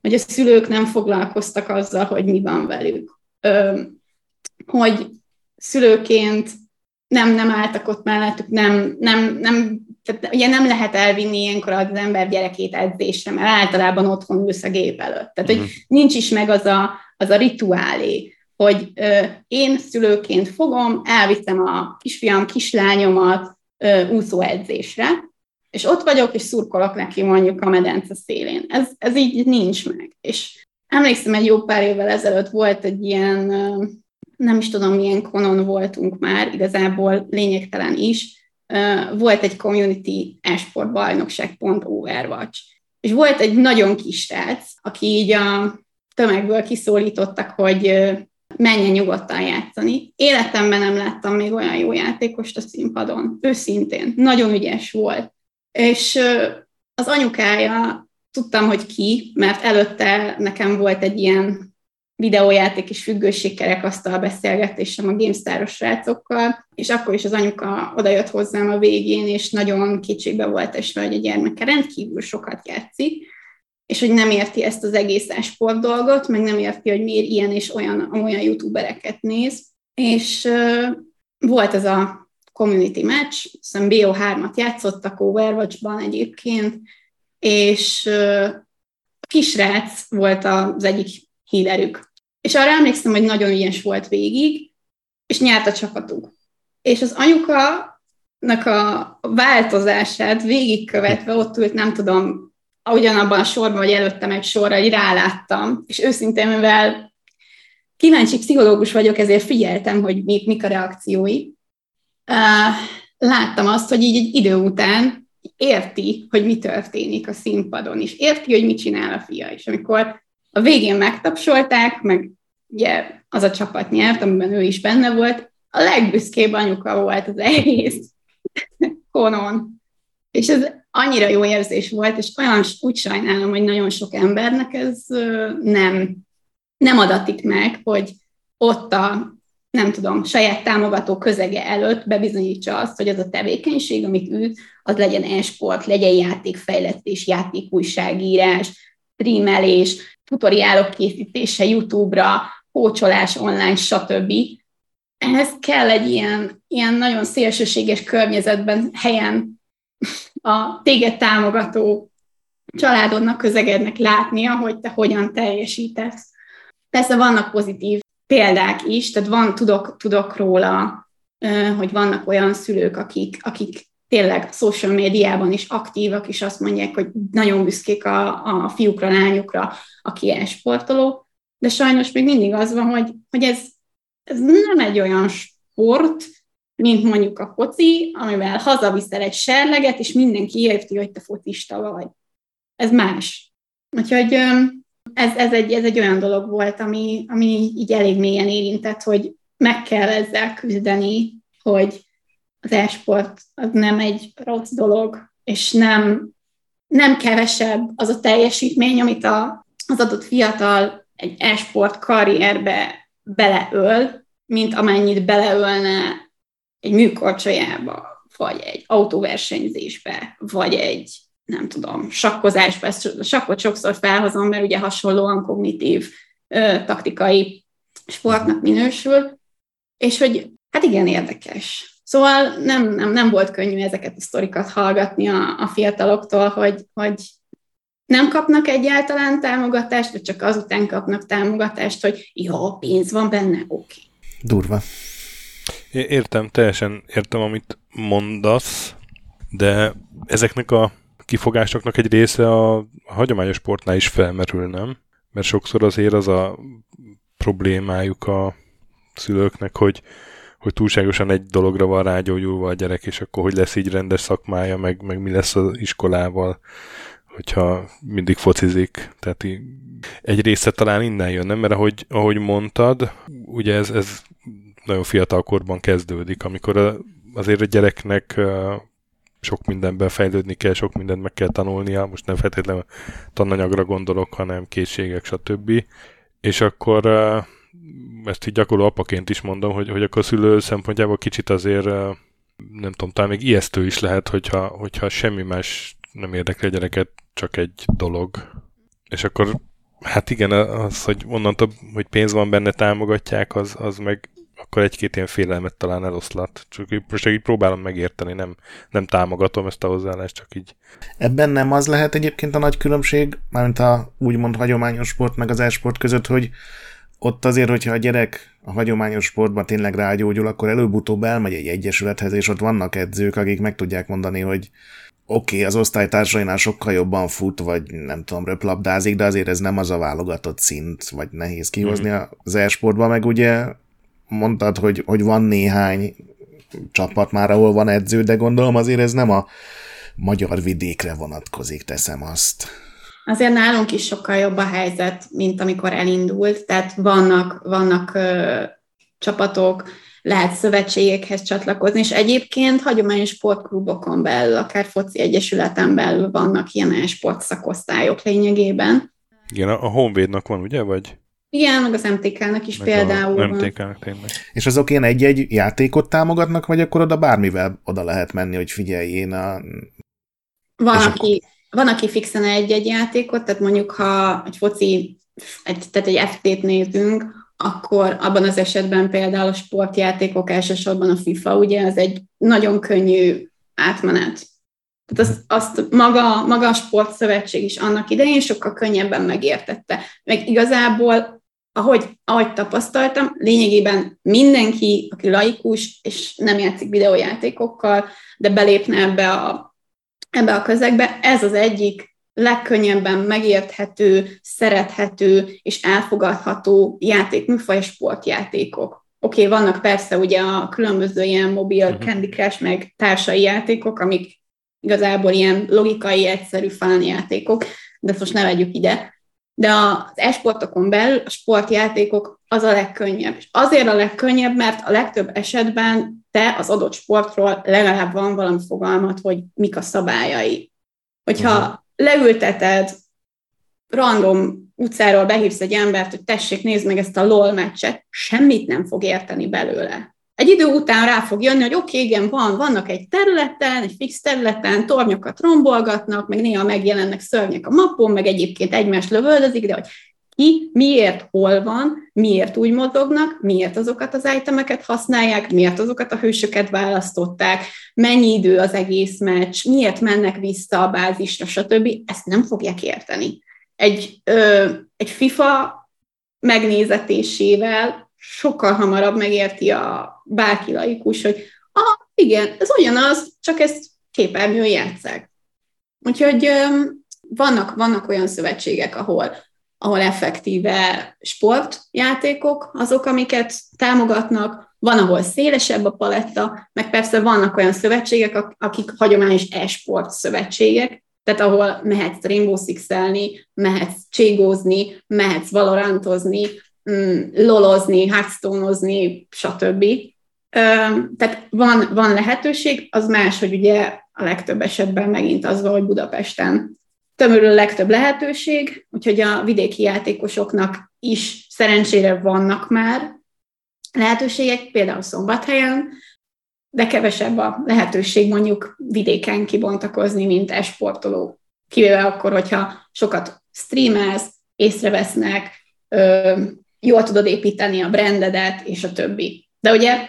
Hogy a szülők nem foglalkoztak azzal, hogy mi van velük. Ö, hogy szülőként nem, nem álltak ott mellettük, nem, nem, nem, tehát ugye nem lehet elvinni ilyenkor az ember gyerekét edzésre, mert általában otthon ülsz a gép előtt. Tehát, hogy mhm. nincs is meg az a, az a rituálé, hogy én szülőként fogom, elviszem a kisfiam, kislányomat úszóedzésre, és ott vagyok, és szurkolok neki mondjuk a medence szélén. Ez, ez így nincs meg. És emlékszem, egy jó pár évvel ezelőtt volt egy ilyen, nem is tudom milyen konon voltunk már, igazából lényegtelen is, volt egy community esport bajnokság pont Overwatch. És volt egy nagyon kis srác, aki így a tömegből kiszólítottak, hogy menjen nyugodtan játszani. Életemben nem láttam még olyan jó játékost a színpadon, őszintén. Nagyon ügyes volt. És az anyukája, tudtam, hogy ki, mert előtte nekem volt egy ilyen videójáték és függőségkerekasztal beszélgetésem a GameStar-os srácokkal, és akkor is az anyuka odajött hozzám a végén, és nagyon kicsikbe volt esve, hogy a gyermeke rendkívül sokat játszik, és hogy nem érti ezt az egész esport dolgot, meg nem érti, hogy miért ilyen és olyan, olyan youtubereket néz. És uh, volt ez a community match, hiszen BO3-at játszottak Overwatch-ban egyébként, és uh, kisrác volt az egyik hílerük. És arra emlékszem, hogy nagyon ügyes volt végig, és nyert a csapatuk. És az anyuka a változását végigkövetve ott ült, nem tudom, ugyanabban a sorban, vagy előttem egy sorra, hogy ráláttam, és őszintén, mivel kíváncsi pszichológus vagyok, ezért figyeltem, hogy mik, mik a reakciói. Láttam azt, hogy így egy idő után érti, hogy mi történik a színpadon, és érti, hogy mit csinál a fia. És amikor a végén megtapsolták, meg ugye az a csapat nyert, amiben ő is benne volt, a legbüszkébb anyuka volt az egész konon. És ez annyira jó érzés volt, és olyan úgy sajnálom, hogy nagyon sok embernek ez nem nem adatik meg, hogy ott a nem tudom, saját támogató közege előtt bebizonyítsa azt, hogy az a tevékenység, amit ült, az legyen e-sport, legyen játékfejlesztés, játékújságírás, streamelés, tutoriálok készítése YouTube-ra, kócsolás online, stb. Ehhez kell egy ilyen, ilyen nagyon szélsőséges környezetben, helyen a téged támogató családodnak, közegednek látnia, hogy te hogyan teljesítesz. Persze vannak pozitív példák is, tehát van, tudok, tudok róla, hogy vannak olyan szülők, akik, akik tényleg social médiában is aktívak, és azt mondják, hogy nagyon büszkék a, a fiúkra, lányokra, aki elsportoló, de sajnos még mindig az van, hogy, hogy ez, ez nem egy olyan sport, mint mondjuk a foci, amivel hazaviszel egy serleget, és mindenki érti, hogy te focista vagy. Ez más. Úgyhogy ez, ez, egy, ez egy olyan dolog volt, ami, ami így elég mélyen érintett, hogy meg kell ezzel küzdeni, hogy az e-sport az nem egy rossz dolog, és nem, nem kevesebb az a teljesítmény, amit a, az adott fiatal egy e-sport karrierbe beleöl, mint amennyit beleölne egy műkorcsolyába, vagy egy autóversenyzésbe, vagy egy nem tudom, sakkozásba, ezt sakkot sokszor felhozom, mert ugye hasonlóan kognitív ö, taktikai sportnak minősül, és hogy hát igen, érdekes. Szóval nem, nem, nem volt könnyű ezeket a sztorikat hallgatni a, a fiataloktól, hogy, hogy nem kapnak egyáltalán támogatást, vagy csak azután kapnak támogatást, hogy jó, pénz van benne, oké. Okay. Durva. Értem, teljesen értem, amit mondasz, de ezeknek a kifogásoknak egy része a, hagyományos sportnál is felmerül, nem? Mert sokszor azért az a problémájuk a szülőknek, hogy, hogy túlságosan egy dologra van rágyógyulva a gyerek, és akkor hogy lesz így rendes szakmája, meg, meg mi lesz az iskolával, hogyha mindig focizik. Tehát így, egy része talán innen jön, nem? Mert ahogy, ahogy mondtad, ugye ez, ez nagyon fiatal korban kezdődik, amikor azért a gyereknek sok mindenben fejlődni kell, sok mindent meg kell tanulnia, most nem feltétlenül tananyagra gondolok, hanem készségek, stb. És akkor ezt így gyakorló apaként is mondom, hogy, hogy akkor a szülő szempontjából kicsit azért nem tudom, talán még ijesztő is lehet, hogyha, hogyha semmi más nem érdekli a gyereket, csak egy dolog. És akkor hát igen, az, hogy onnantól, hogy pénz van benne, támogatják, az, az meg akkor egy-két ilyen félelmet talán eloszlat. Csak most így próbálom megérteni, nem, nem támogatom ezt a hozzáállást, csak így. Ebben nem az lehet egyébként a nagy különbség, mármint a úgymond hagyományos sport meg az e-sport között, hogy ott azért, hogyha a gyerek a hagyományos sportban tényleg rágyógyul, akkor előbb-utóbb elmegy egy egyesülethez, és ott vannak edzők, akik meg tudják mondani, hogy oké, okay, az osztálytársainál sokkal jobban fut, vagy nem tudom, röplabdázik, de azért ez nem az a válogatott szint, vagy nehéz kihozni mm. az e-sportban, meg ugye mondtad, hogy, hogy van néhány csapat már, ahol van edző, de gondolom azért ez nem a magyar vidékre vonatkozik, teszem azt. Azért nálunk is sokkal jobb a helyzet, mint amikor elindult, tehát vannak, vannak ö, csapatok, lehet szövetségekhez csatlakozni, és egyébként hagyományos sportklubokon belül, akár foci egyesületen belül vannak ilyen sportszakosztályok lényegében. Igen, a Honvédnak van, ugye, vagy? Igen, meg az MTK-nak is meg például. A MTK-nak tényleg. És azok ilyen egy-egy játékot támogatnak, vagy akkor oda bármivel oda lehet menni, hogy figyelj, én a... Van, aki, akkor... van, aki fixen egy-egy játékot, tehát mondjuk, ha egy foci, egy, tehát egy FT-t nézünk, akkor abban az esetben például a sportjátékok, elsősorban a FIFA, ugye, az egy nagyon könnyű átmenet. Tehát azt, azt maga, maga a sportszövetség is annak idején sokkal könnyebben megértette. Meg igazából ahogy, ahogy tapasztaltam, lényegében mindenki, aki laikus, és nem játszik videójátékokkal, de belépne ebbe a, ebbe a közegbe, ez az egyik legkönnyebben megérthető, szerethető és elfogadható játékműfaj sportjátékok. Oké, okay, vannak persze ugye a különböző ilyen mobil uh-huh. Candy Crush, meg társai játékok, amik igazából ilyen logikai, egyszerű fán játékok, de ezt most ne vegyük ide de az esportokon belül a sportjátékok az a legkönnyebb. És azért a legkönnyebb, mert a legtöbb esetben te az adott sportról legalább van valami fogalmat, hogy mik a szabályai. Hogyha uh-huh. leülteted random utcáról behívsz egy embert, hogy tessék, nézd meg ezt a LOL meccset, semmit nem fog érteni belőle. Egy idő után rá fog jönni, hogy oké, okay, igen, van, vannak egy területen, egy fix területen, tornyokat rombolgatnak, meg néha megjelennek szörnyek a mapon, meg egyébként egymást lövöldözik, de hogy ki, miért, hol van, miért úgy mozognak, miért azokat az itemeket használják, miért azokat a hősöket választották, mennyi idő az egész meccs, miért mennek vissza a bázisra, stb. Ezt nem fogják érteni. Egy, ö, egy FIFA megnézetésével sokkal hamarabb megérti a bárki laikus, hogy ah, igen, ez ugyanaz, csak ezt képernyőn játszák. Úgyhogy vannak, vannak olyan szövetségek, ahol ahol effektíve sportjátékok azok, amiket támogatnak, van, ahol szélesebb a paletta, meg persze vannak olyan szövetségek, akik hagyományos e-sport szövetségek, tehát ahol mehetsz Rainbow six mehetsz cségózni, mehetsz valorantozni, mm, lolozni, hearthstone stb. Tehát van, van lehetőség, az más, hogy ugye a legtöbb esetben megint az van, hogy Budapesten tömörül a legtöbb lehetőség, úgyhogy a vidéki játékosoknak is szerencsére vannak már lehetőségek, például Szombathelyen, de kevesebb a lehetőség mondjuk vidéken kibontakozni, mint esportoló. Kivéve akkor, hogyha sokat streamelsz, észrevesznek, jól tudod építeni a brandedet, és a többi. De ugye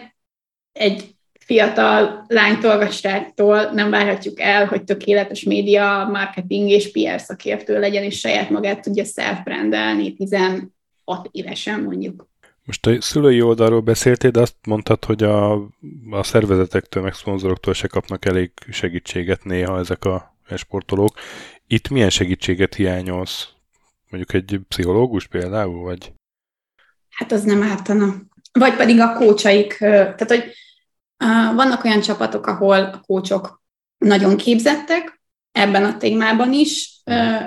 egy fiatal lánytól vagy sráctól nem várhatjuk el, hogy tökéletes média, marketing és PR szakértő legyen, és saját magát tudja self-brandelni 16 évesen mondjuk. Most a szülői oldalról beszéltél, de azt mondtad, hogy a, a szervezetektől, meg szponzoroktól se kapnak elég segítséget néha ezek a sportolók. Itt milyen segítséget hiányolsz? Mondjuk egy pszichológus például, vagy? Hát az nem ártana. Vagy pedig a kócsaik, tehát hogy vannak olyan csapatok, ahol a kócsok nagyon képzettek, ebben a témában is.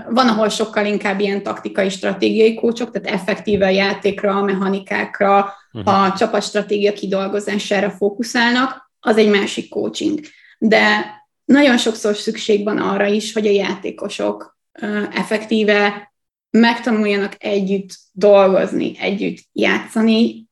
Van, ahol sokkal inkább ilyen taktikai, stratégiai kócsok, tehát effektíve a játékra, a mechanikákra, uh-huh. a csapatstratégia kidolgozására fókuszálnak, az egy másik coaching. De nagyon sokszor szükség van arra is, hogy a játékosok effektíve megtanuljanak együtt dolgozni, együtt játszani,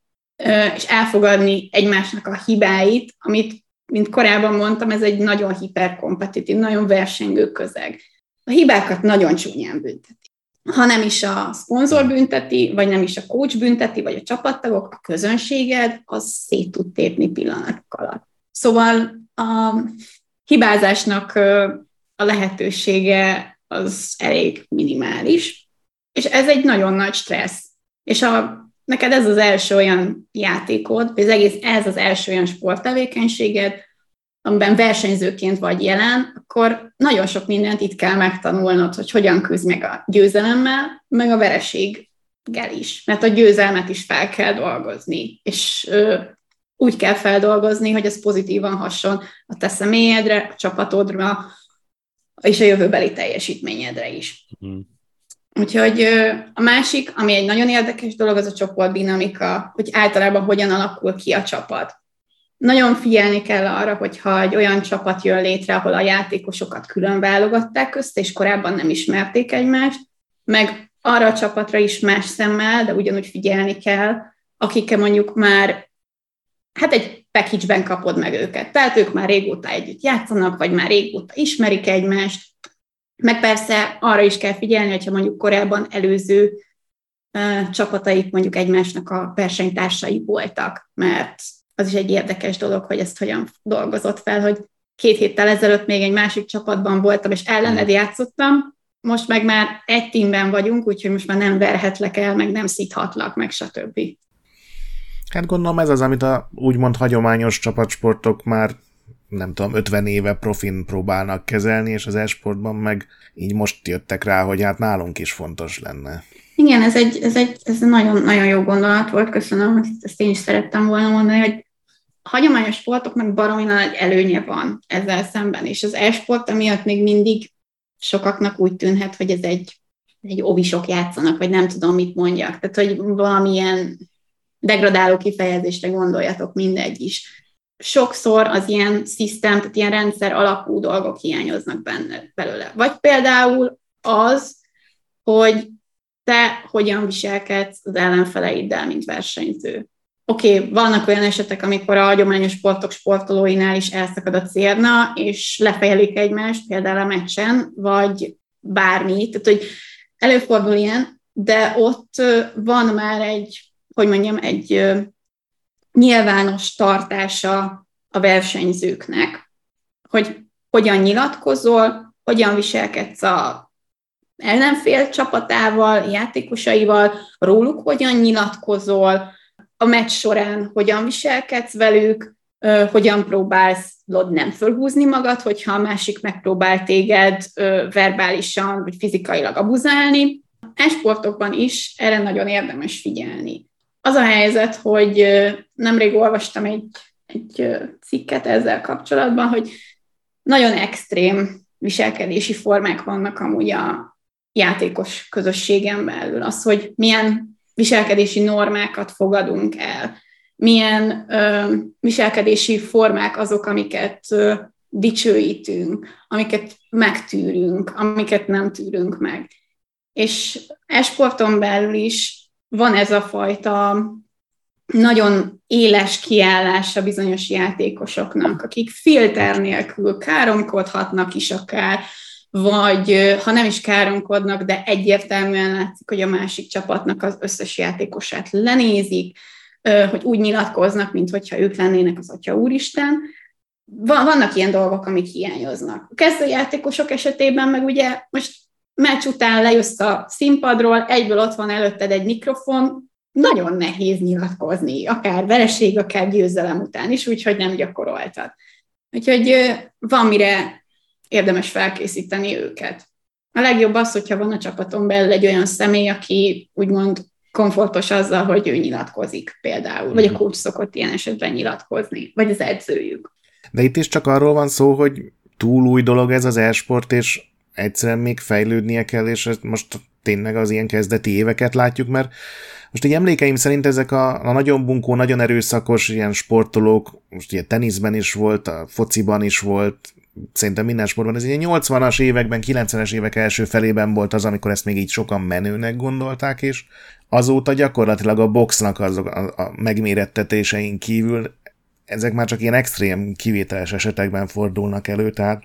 és elfogadni egymásnak a hibáit, amit, mint korábban mondtam, ez egy nagyon hiperkompetitív, nagyon versengő közeg. A hibákat nagyon csúnyán bünteti. Ha nem is a szponzor bünteti, vagy nem is a coach bünteti, vagy a csapattagok, a közönséged, az szét tud tépni pillanatok alatt. Szóval a hibázásnak a lehetősége az elég minimális, és ez egy nagyon nagy stressz. És a neked ez az első olyan játékod, vagy az egész ez az első olyan sporttevékenységed, amiben versenyzőként vagy jelen, akkor nagyon sok mindent itt kell megtanulnod, hogy hogyan küzd meg a győzelemmel, meg a vereséggel is. Mert a győzelmet is fel kell dolgozni, és ö, úgy kell feldolgozni, hogy ez pozitívan hasson a te személyedre, a csapatodra, és a jövőbeli teljesítményedre is. Mm. Úgyhogy a másik, ami egy nagyon érdekes dolog, az a csoportdinamika, hogy általában hogyan alakul ki a csapat. Nagyon figyelni kell arra, hogyha egy olyan csapat jön létre, ahol a játékosokat külön válogatták közt, és korábban nem ismerték egymást, meg arra a csapatra is más szemmel, de ugyanúgy figyelni kell, akikkel mondjuk már, hát egy package-ben kapod meg őket. Tehát ők már régóta együtt játszanak, vagy már régóta ismerik egymást, meg persze arra is kell figyelni, hogyha mondjuk korábban előző csapataik mondjuk egymásnak a versenytársai voltak, mert az is egy érdekes dolog, hogy ezt hogyan dolgozott fel, hogy két héttel ezelőtt még egy másik csapatban voltam, és ellened játszottam, most meg már egy tímben vagyunk, úgyhogy most már nem verhetlek el, meg nem szíthatlak, meg stb. Hát gondolom ez az, amit a úgymond hagyományos csapatsportok már nem tudom, 50 éve profin próbálnak kezelni, és az esportban meg így most jöttek rá, hogy hát nálunk is fontos lenne. Igen, ez egy, ez egy, ez nagyon, nagyon jó gondolat volt, köszönöm, hogy ezt én is szerettem volna mondani, hogy hagyományos sportoknak baromi nagy előnye van ezzel szemben, és az e-sport emiatt még mindig sokaknak úgy tűnhet, hogy ez egy, egy ovisok játszanak, vagy nem tudom, mit mondjak. Tehát, hogy valamilyen degradáló kifejezésre gondoljatok, mindegy is sokszor az ilyen szisztém, tehát ilyen rendszer alapú dolgok hiányoznak benne, belőle. Vagy például az, hogy te hogyan viselkedsz az ellenfeleiddel, mint versenyző. Oké, okay, vannak olyan esetek, amikor a hagyományos sportok sportolóinál is elszakad a cérna, és lefejelik egymást, például a meccsen, vagy bármi. Tehát, hogy előfordul ilyen, de ott van már egy, hogy mondjam, egy nyilvános tartása a versenyzőknek, hogy hogyan nyilatkozol, hogyan viselkedsz a ellenfél csapatával, játékosaival, róluk hogyan nyilatkozol, a meccs során hogyan viselkedsz velük, hogyan próbálsz nem fölhúzni magad, hogyha a másik megpróbál téged verbálisan vagy fizikailag abuzálni. Esportokban is erre nagyon érdemes figyelni. Az a helyzet, hogy nemrég olvastam egy, egy cikket ezzel kapcsolatban, hogy nagyon extrém viselkedési formák vannak amúgy a, játékos közösségen belül. Az, hogy milyen viselkedési normákat fogadunk el, milyen ö, viselkedési formák azok, amiket ö, dicsőítünk, amiket megtűrünk, amiket nem tűrünk meg. És esporton belül is van ez a fajta nagyon éles kiállása bizonyos játékosoknak, akik filter nélkül káromkodhatnak is akár, vagy ha nem is káromkodnak, de egyértelműen látszik, hogy a másik csapatnak az összes játékosát lenézik, hogy úgy nyilatkoznak, mint hogyha ők lennének az Atya Úristen. Vannak ilyen dolgok, amik hiányoznak. A kezdőjátékosok esetében meg ugye most meccs után lejössz a színpadról, egyből ott van előtted egy mikrofon, nagyon nehéz nyilatkozni, akár vereség, akár győzelem után is, úgyhogy nem gyakoroltad. Úgyhogy van mire érdemes felkészíteni őket. A legjobb az, hogyha van a csapaton belül egy olyan személy, aki úgymond komfortos azzal, hogy ő nyilatkozik például, vagy a mhm. coach szokott ilyen esetben nyilatkozni, vagy az edzőjük. De itt is csak arról van szó, hogy túl új dolog ez az e-sport, és egyszerűen még fejlődnie kell, és most tényleg az ilyen kezdeti éveket látjuk, mert most egy emlékeim szerint ezek a, a nagyon bunkó, nagyon erőszakos ilyen sportolók, most ilyen teniszben is volt, a fociban is volt, szerintem minden sportban, ez egy 80-as években, 90-es évek első felében volt az, amikor ezt még így sokan menőnek gondolták, és azóta gyakorlatilag a boxnak azok a, a megmérettetésein kívül ezek már csak ilyen extrém kivételes esetekben fordulnak elő, tehát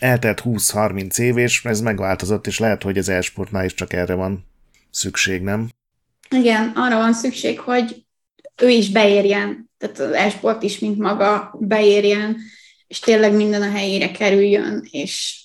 eltelt 20-30 év, és ez megváltozott, és lehet, hogy az e-sportnál is csak erre van szükség, nem? Igen, arra van szükség, hogy ő is beérjen, tehát az e-sport is, mint maga beérjen, és tényleg minden a helyére kerüljön, és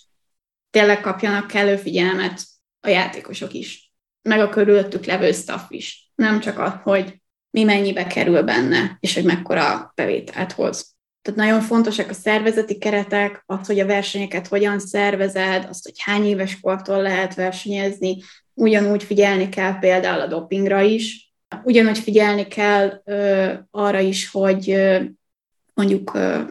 tényleg kapjanak kellő figyelmet a játékosok is, meg a körülöttük levő staff is. Nem csak az, hogy mi mennyibe kerül benne, és hogy mekkora bevételt hoz. Tehát nagyon fontosak a szervezeti keretek, az, hogy a versenyeket hogyan szervezed, azt, hogy hány éves kortól lehet versenyezni, ugyanúgy figyelni kell például a dopingra is, ugyanúgy figyelni kell ö, arra is, hogy ö, mondjuk ö,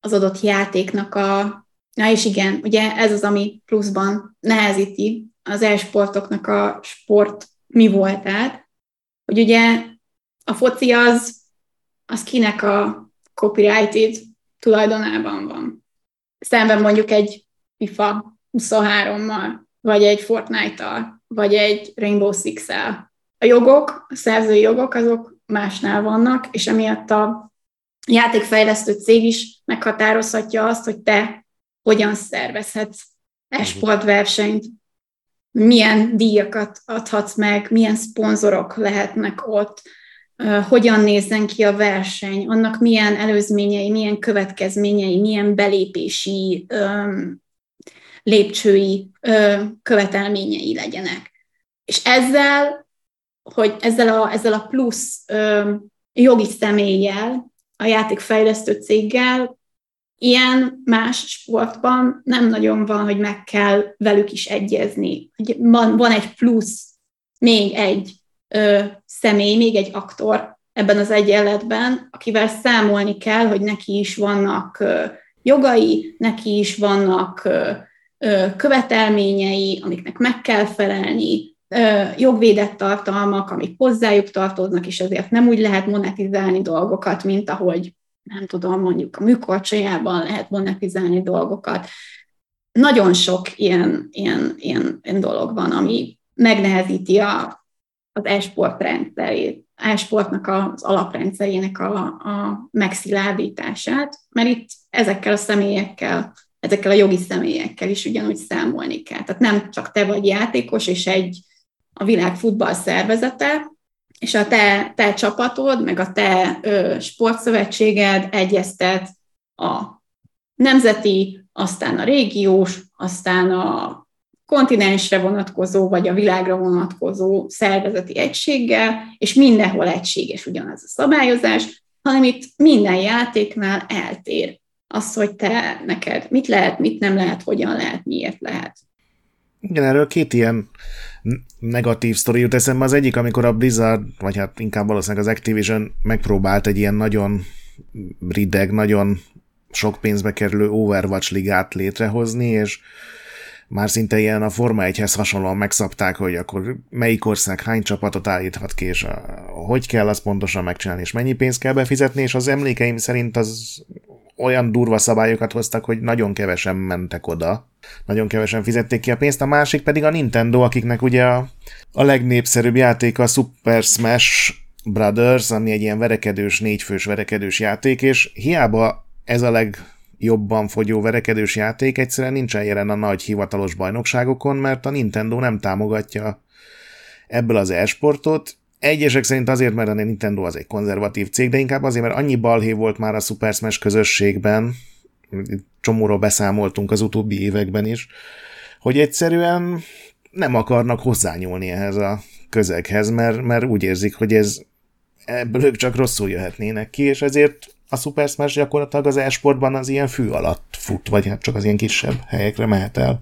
az adott játéknak a... Na és igen, ugye ez az, ami pluszban nehezíti az e-sportoknak a sport mi voltát, hogy ugye a foci az, az kinek a copyrighted tulajdonában van. Szemben mondjuk egy FIFA 23-mal, vagy egy Fortnite-tal, vagy egy Rainbow Six-el. A jogok, a szerzői jogok, azok másnál vannak, és emiatt a játékfejlesztő cég is meghatározhatja azt, hogy te hogyan szervezhetsz esportversenyt, milyen díjakat adhatsz meg, milyen szponzorok lehetnek ott, hogyan nézzen ki a verseny, annak milyen előzményei, milyen következményei, milyen belépési lépcsői követelményei legyenek. És ezzel, hogy ezzel a, ezzel a plusz jogi személlyel a játékfejlesztő céggel, ilyen más sportban nem nagyon van, hogy meg kell velük is egyezni. Van, van egy plusz, még egy ö, személy, még egy aktor ebben az egyenletben, akivel számolni kell, hogy neki is vannak ö, jogai, neki is vannak ö, ö, követelményei, amiknek meg kell felelni, jogvédett tartalmak, amik hozzájuk tartoznak, és ezért nem úgy lehet monetizálni dolgokat, mint ahogy, nem tudom, mondjuk a műkorcsajában lehet monetizálni dolgokat. Nagyon sok ilyen, ilyen, ilyen, ilyen dolog van, ami megnehezíti a, az e-sport rendszerét, e-sportnak az alaprendszerének a, a megszilárdítását, mert itt ezekkel a személyekkel, ezekkel a jogi személyekkel is ugyanúgy számolni kell. Tehát nem csak te vagy játékos, és egy a világ futball szervezete, és a te, te csapatod, meg a te ö, sportszövetséged egyeztet a nemzeti, aztán a régiós, aztán a kontinensre vonatkozó, vagy a világra vonatkozó szervezeti egységgel, és mindenhol egységes ugyanaz a szabályozás, hanem itt minden játéknál eltér az, hogy te neked mit lehet, mit nem lehet, hogyan lehet, miért lehet. Igen, erről két ilyen negatív sztori jut eszembe. Az egyik, amikor a Blizzard, vagy hát inkább valószínűleg az Activision megpróbált egy ilyen nagyon rideg, nagyon sok pénzbe kerülő Overwatch ligát létrehozni, és már szinte ilyen a Forma 1-hez hasonlóan megszabták, hogy akkor melyik ország hány csapatot állíthat ki, és a, hogy kell azt pontosan megcsinálni, és mennyi pénzt kell befizetni, és az emlékeim szerint az olyan durva szabályokat hoztak, hogy nagyon kevesen mentek oda, nagyon kevesen fizették ki a pénzt, a másik pedig a Nintendo, akiknek ugye a, a legnépszerűbb játék a Super Smash Brothers, ami egy ilyen verekedős, négyfős verekedős játék, és hiába ez a leg jobban fogyó verekedős játék egyszerűen nincsen jelen a nagy hivatalos bajnokságokon, mert a Nintendo nem támogatja ebből az e-sportot. Egyesek szerint azért, mert a Nintendo az egy konzervatív cég, de inkább azért, mert annyi balhé volt már a Super Smash közösségben, csomóról beszámoltunk az utóbbi években is, hogy egyszerűen nem akarnak hozzányúlni ehhez a közeghez, mert, mert úgy érzik, hogy ez ebből ők csak rosszul jöhetnének ki, és ezért a Super Smash gyakorlatilag az e-sportban az ilyen fű alatt fut, vagy hát csak az ilyen kisebb helyekre mehet el.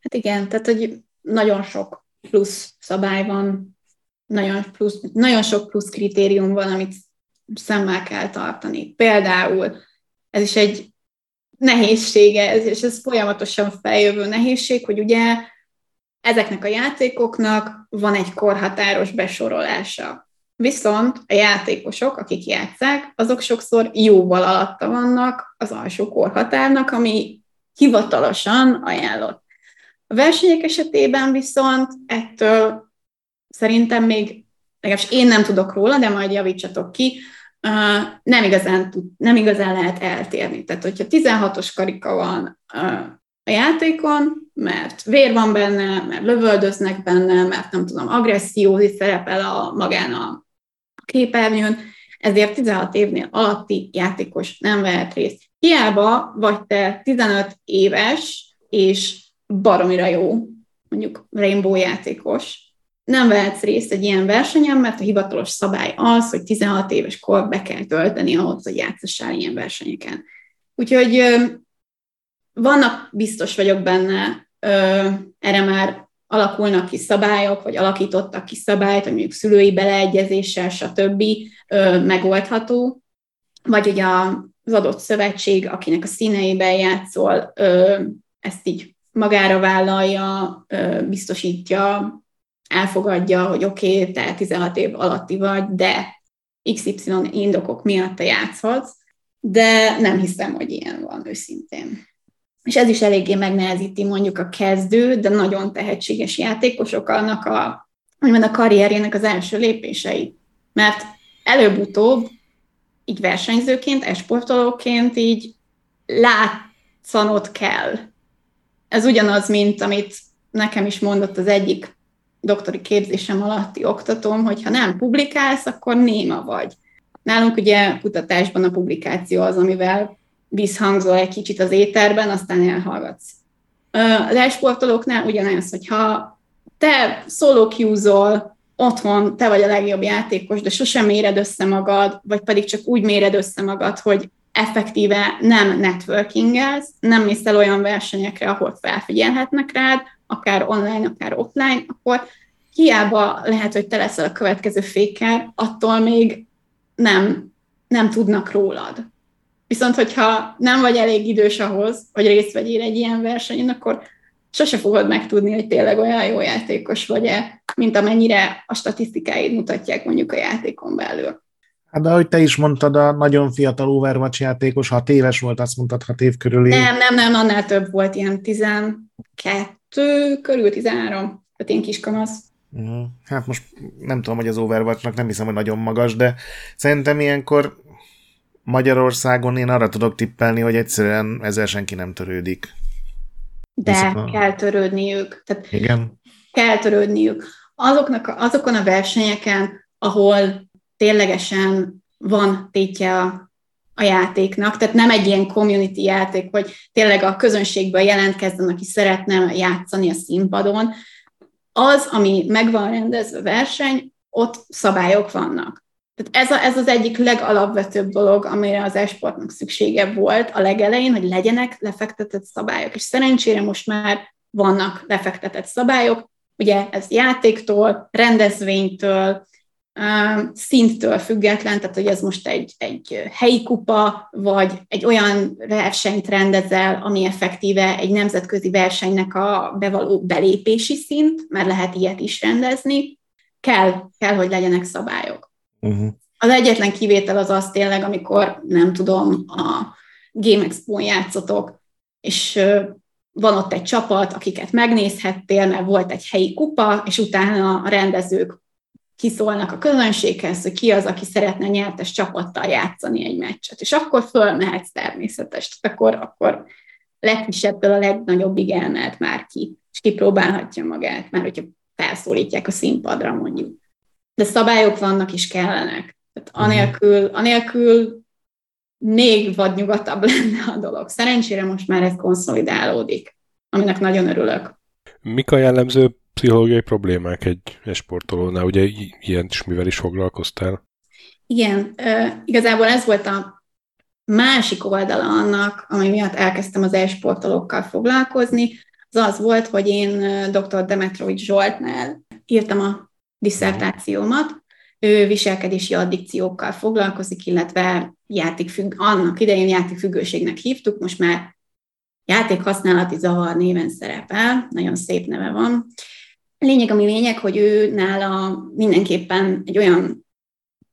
Hát igen, tehát hogy nagyon sok plusz szabály van, nagyon, plusz, nagyon sok plusz kritérium van, amit szemmel kell tartani. Például ez is egy nehézsége, és ez folyamatosan feljövő nehézség, hogy ugye ezeknek a játékoknak van egy korhatáros besorolása. Viszont a játékosok, akik játszák, azok sokszor jóval alatta vannak az alsó korhatárnak, ami hivatalosan ajánlott. A versenyek esetében viszont ettől szerintem még, legalábbis én nem tudok róla, de majd javítsatok ki, nem igazán, tud, nem igazán lehet eltérni. Tehát, hogyha 16-os karika van a játékon, mert vér van benne, mert lövöldöznek benne, mert nem tudom, agresszió szerepel a magán a képernyőn, ezért 16 évnél alatti játékos nem vehet részt. Hiába vagy te 15 éves, és baromira jó, mondjuk Rainbow játékos, nem vehetsz részt egy ilyen versenyen, mert a hivatalos szabály az, hogy 16 éves kor be kell tölteni ahhoz, hogy játszassál ilyen versenyeken. Úgyhogy vannak, biztos vagyok benne, erre már alakulnak ki szabályok, vagy alakítottak ki szabályt, hogy mondjuk szülői beleegyezéssel, stb. megoldható, vagy ugye az adott szövetség, akinek a színeiben játszol, ezt így magára vállalja, biztosítja, elfogadja, hogy oké, okay, te 16 év alatti vagy, de XY indokok miatt te játszhatsz, de nem hiszem, hogy ilyen van őszintén és ez is eléggé megnehezíti mondjuk a kezdő, de nagyon tehetséges játékosok annak a, úgymond a karrierjének az első lépéseit. Mert előbb-utóbb így versenyzőként, esportolóként így látszanod kell. Ez ugyanaz, mint amit nekem is mondott az egyik doktori képzésem alatti oktatóm, hogy ha nem publikálsz, akkor néma vagy. Nálunk ugye kutatásban a publikáció az, amivel visszhangzol egy kicsit az éterben, aztán elhallgatsz. Az esportolóknál ugyanez, hogyha te solo queue otthon te vagy a legjobb játékos, de sosem méred össze magad, vagy pedig csak úgy méred össze magad, hogy effektíve nem networkingelsz, nem mész el olyan versenyekre, ahol felfigyelhetnek rád, akár online, akár offline, akkor hiába lehet, hogy te leszel a következő féker, attól még nem, nem tudnak rólad. Viszont, hogyha nem vagy elég idős ahhoz, hogy részt vegyél egy ilyen versenyen, akkor sose fogod megtudni, hogy tényleg olyan jó játékos vagy-e, mint amennyire a statisztikáid mutatják mondjuk a játékon belül. Hát de ahogy te is mondtad, a nagyon fiatal Overwatch játékos, hat éves volt, azt mondtad, hat év körül. Nem, nem, nem, annál több volt, ilyen 12 körül, 13, tehát én kiskamasz. Mhm. Hát most nem tudom, hogy az Overwatchnak nem hiszem, hogy nagyon magas, de szerintem ilyenkor Magyarországon én arra tudok tippelni, hogy egyszerűen ezzel senki nem törődik. De Viszont... kell törődniük. Tehát Igen. Kell törődniük. Azoknak, azokon a versenyeken, ahol ténylegesen van tétje a, a játéknak, tehát nem egy ilyen community játék, hogy tényleg a közönségből jelentkezzen, aki szeretne játszani a színpadon. Az, ami megvan rendezve verseny, ott szabályok vannak. Tehát ez, a, ez az egyik legalapvetőbb dolog, amire az esportnak szüksége volt a legelején, hogy legyenek lefektetett szabályok. És szerencsére most már vannak lefektetett szabályok, ugye ez játéktól, rendezvénytől, szinttől független, tehát hogy ez most egy, egy helyi kupa, vagy egy olyan versenyt rendezel, ami effektíve egy nemzetközi versenynek a bevaló belépési szint, mert lehet ilyet is rendezni, kell, kell hogy legyenek szabályok. Uh-huh. Az egyetlen kivétel az az tényleg, amikor nem tudom, a Game Expo-n játszotok, és van ott egy csapat, akiket megnézhettél, mert volt egy helyi kupa, és utána a rendezők kiszólnak a közönséghez, hogy ki az, aki szeretne nyertes csapattal játszani egy meccset. És akkor fölmehetsz természetes. Akkor, akkor legkisebbtől a legnagyobbig elmehet már ki, és kipróbálhatja magát, mert hogyha felszólítják a színpadra mondjuk. De szabályok vannak és kellenek. Tehát mhm. anélkül, anélkül még vadnyugatabb lenne a dolog. Szerencsére most már ez konszolidálódik, aminek nagyon örülök. Mik a jellemző pszichológiai problémák egy sportolónál? Ugye ilyen is mivel is foglalkoztál? Igen, igazából ez volt a másik oldala annak, ami miatt elkezdtem az e-sportolókkal foglalkozni, az az volt, hogy én dr. Demetrovics Zsoltnál írtam a diszertációmat, ő viselkedési addikciókkal foglalkozik, illetve játékfügg, annak idején játékfüggőségnek hívtuk, most már játékhasználati zavar néven szerepel, nagyon szép neve van. Lényeg, ami lényeg, hogy ő nála mindenképpen egy olyan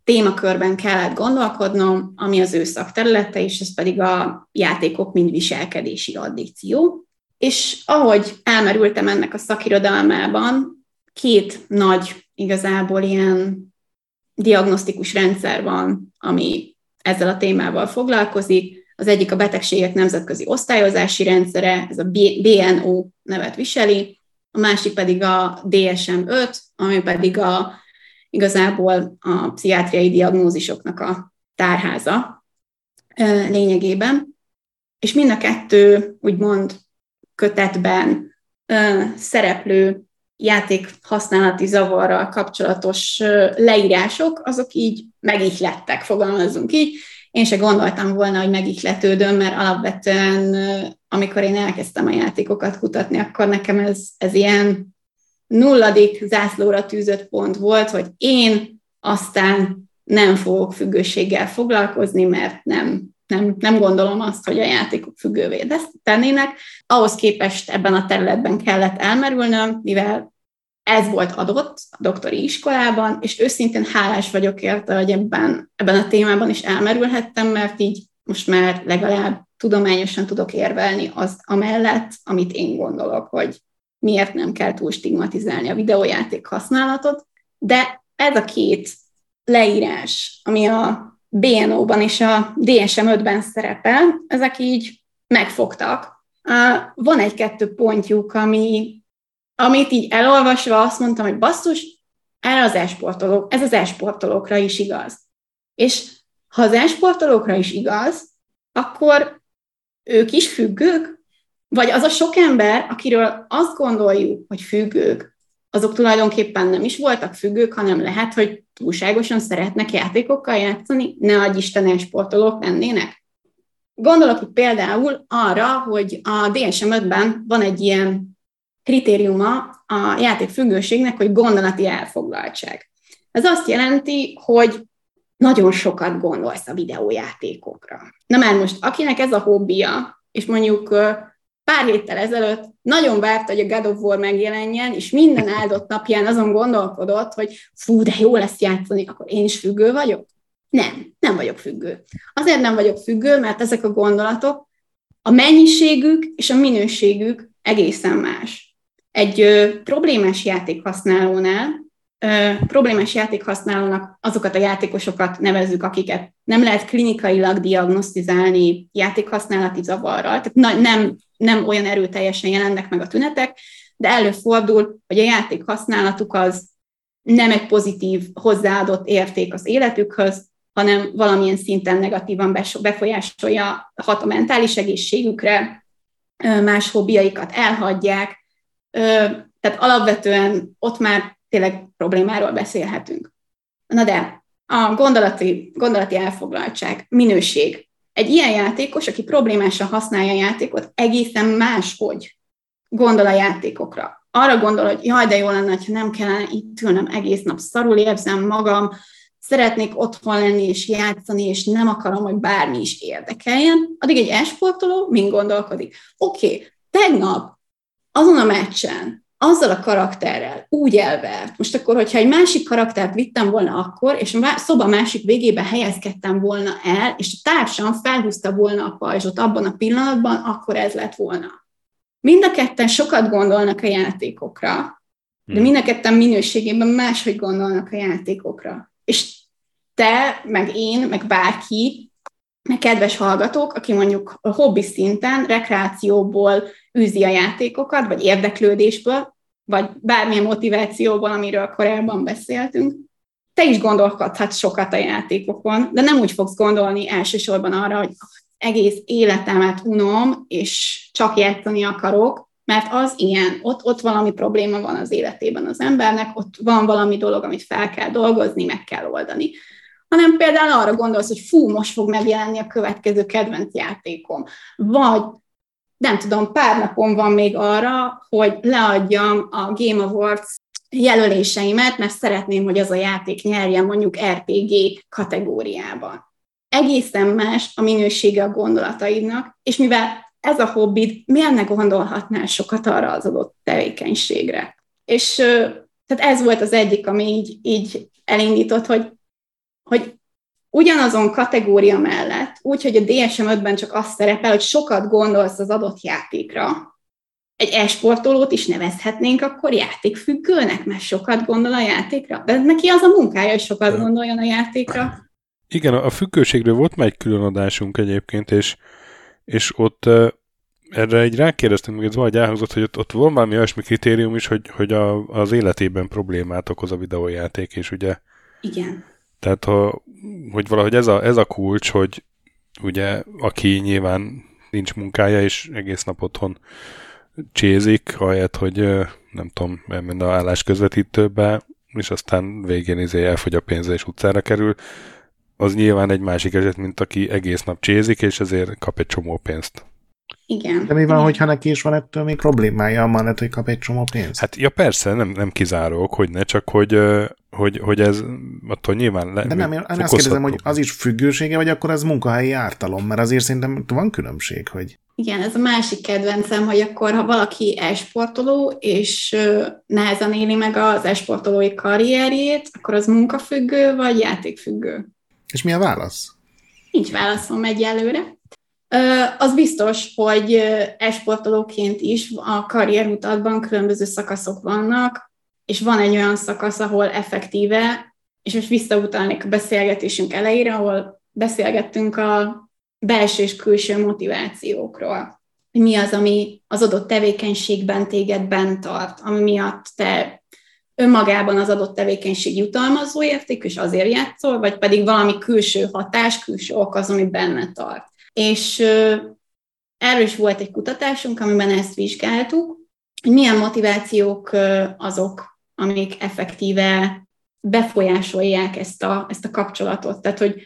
témakörben kellett gondolkodnom, ami az ő szakterülete, és ez pedig a játékok, mint viselkedési addikció. És ahogy elmerültem ennek a szakirodalmában, két nagy igazából ilyen diagnosztikus rendszer van, ami ezzel a témával foglalkozik. Az egyik a betegségek nemzetközi osztályozási rendszere, ez a BNO nevet viseli, a másik pedig a DSM-5, ami pedig a, igazából a pszichiátriai diagnózisoknak a tárháza lényegében. És mind a kettő, úgymond kötetben szereplő játék használati zavarral kapcsolatos leírások, azok így megihlettek, fogalmazzunk így. Én se gondoltam volna, hogy megihletődöm, mert alapvetően, amikor én elkezdtem a játékokat kutatni, akkor nekem ez, ez ilyen nulladik zászlóra tűzött pont volt, hogy én aztán nem fogok függőséggel foglalkozni, mert nem, nem, nem gondolom azt, hogy a játékok függővé tennének. Ahhoz képest ebben a területben kellett elmerülnöm, mivel ez volt adott a doktori iskolában, és őszintén hálás vagyok érte, hogy ebben, ebben a témában is elmerülhettem, mert így most már legalább tudományosan tudok érvelni az amellett, amit én gondolok, hogy miért nem kell túl stigmatizálni a videójáték használatot, de ez a két leírás, ami a BNO-ban és a DSM-5-ben szerepel, ezek így megfogtak. Van egy-kettő pontjuk, ami amit így elolvasva azt mondtam, hogy basszus, erre az esportolók, ez az esportolókra is igaz. És ha az esportolókra is igaz, akkor ők is függők? Vagy az a sok ember, akiről azt gondoljuk, hogy függők, azok tulajdonképpen nem is voltak függők, hanem lehet, hogy túlságosan szeretnek játékokkal játszani, ne adj Isten esportolók lennének. Gondolok itt például arra, hogy a DSM-5-ben van egy ilyen kritériuma a játék függőségnek, hogy gondolati elfoglaltság. Ez azt jelenti, hogy nagyon sokat gondolsz a videójátékokra. Na már most, akinek ez a hobbija, és mondjuk pár héttel ezelőtt nagyon várt, hogy a God of War megjelenjen, és minden áldott napján azon gondolkodott, hogy fú, de jó lesz játszani, akkor én is függő vagyok? Nem, nem vagyok függő. Azért nem vagyok függő, mert ezek a gondolatok, a mennyiségük és a minőségük egészen más. Egy ö, problémás játékhasználónál ö, problémás játékhasználónak azokat a játékosokat nevezzük, akiket nem lehet klinikailag diagnosztizálni játékhasználati zavarral, tehát na, nem, nem olyan erőteljesen jelennek meg a tünetek, de előfordul, hogy a játék használatuk az nem egy pozitív hozzáadott érték az életükhöz, hanem valamilyen szinten negatívan befolyásolja, hat a mentális egészségükre, más hobbiaikat elhagyják, tehát alapvetően ott már tényleg problémáról beszélhetünk. Na de a gondolati, gondolati elfoglaltság, minőség. Egy ilyen játékos, aki problémásan használja a játékot, egészen máshogy gondol a játékokra. Arra gondol, hogy jaj, de jó lenne, ha nem kellene itt ülnem egész nap, szarul érzem magam, szeretnék otthon lenni és játszani, és nem akarom, hogy bármi is érdekeljen, addig egy esportoló mind gondolkodik. Oké, okay, tegnap azon a meccsen, azzal a karakterrel úgy elvert. Most akkor, hogyha egy másik karaktert vittem volna akkor, és a szoba másik végébe helyezkedtem volna el, és a társam felhúzta volna a pajzsot abban a pillanatban, akkor ez lett volna. Mind a ketten sokat gondolnak a játékokra, de hmm. mind a ketten minőségében máshogy gondolnak a játékokra. És te, meg én, meg bárki, meg kedves hallgatók, aki mondjuk hobbi szinten, rekreációból űzi a játékokat, vagy érdeklődésből, vagy bármilyen motivációból, amiről korábban beszéltünk, te is gondolkodhatsz sokat a játékokon, de nem úgy fogsz gondolni elsősorban arra, hogy egész életemet unom, és csak játszani akarok, mert az ilyen, ott, ott valami probléma van az életében az embernek, ott van valami dolog, amit fel kell dolgozni, meg kell oldani. Hanem például arra gondolsz, hogy fú, most fog megjelenni a következő kedvenc játékom. Vagy nem tudom, pár napon van még arra, hogy leadjam a Game Awards jelöléseimet, mert szeretném, hogy az a játék nyerjen mondjuk RPG kategóriában. Egészen más a minősége a gondolataidnak, és mivel ez a hobbid, miért ne gondolhatnál sokat arra az adott tevékenységre? És tehát ez volt az egyik, ami így, így elindított, hogy hogy ugyanazon kategória mellett, úgyhogy a DSM 5-ben csak azt szerepel, hogy sokat gondolsz az adott játékra, egy esportolót is nevezhetnénk akkor játékfüggőnek, mert sokat gondol a játékra. De neki az a munkája, hogy sokat gondoljon a játékra. Igen, a függőségről volt már egy külön adásunk egyébként, és, és ott erre egy rákérdeztem, hogy ez valahogy elhangzott, hogy ott, ott van valami olyasmi kritérium is, hogy, hogy a, az életében problémát okoz a videójáték, és ugye Igen. Tehát, ha, hogy valahogy ez a, ez a kulcs, hogy ugye, aki nyilván nincs munkája, és egész nap otthon csézik, ahelyett, hogy nem tudom, elmenni a állás közvetítőbe, és aztán végén izé elfogy a pénze és utcára kerül, az nyilván egy másik eset, mint aki egész nap csézik, és ezért kap egy csomó pénzt. Igen. De mi van, hogyha neki is van ettől még problémája, amellett, hogy kap egy csomó pénzt? Hát ja persze, nem, nem kizárók, hogy ne, csak hogy, hogy, hogy ez attól nyilván le, De nem, én azt kérdezem, hogy az is függősége, vagy akkor ez munkahelyi ártalom, mert azért szerintem van különbség, hogy... Igen, ez a másik kedvencem, hogy akkor, ha valaki esportoló, és nehezen éli meg az esportolói karrierjét, akkor az munkafüggő, vagy játékfüggő? És mi a válasz? Nincs válaszom egyelőre. Az biztos, hogy esportolóként is a karrierutatban különböző szakaszok vannak, és van egy olyan szakasz, ahol effektíve, és most visszautalnék a beszélgetésünk elejére, ahol beszélgettünk a belső és külső motivációkról. Mi az, ami az adott tevékenységben téged bent tart, ami miatt te önmagában az adott tevékenység jutalmazó érték, és azért játszol, vagy pedig valami külső hatás, külső ok az, ami benne tart. És erről is volt egy kutatásunk, amiben ezt vizsgáltuk, hogy milyen motivációk azok, amik effektíve befolyásolják ezt a, ezt a kapcsolatot. Tehát, hogy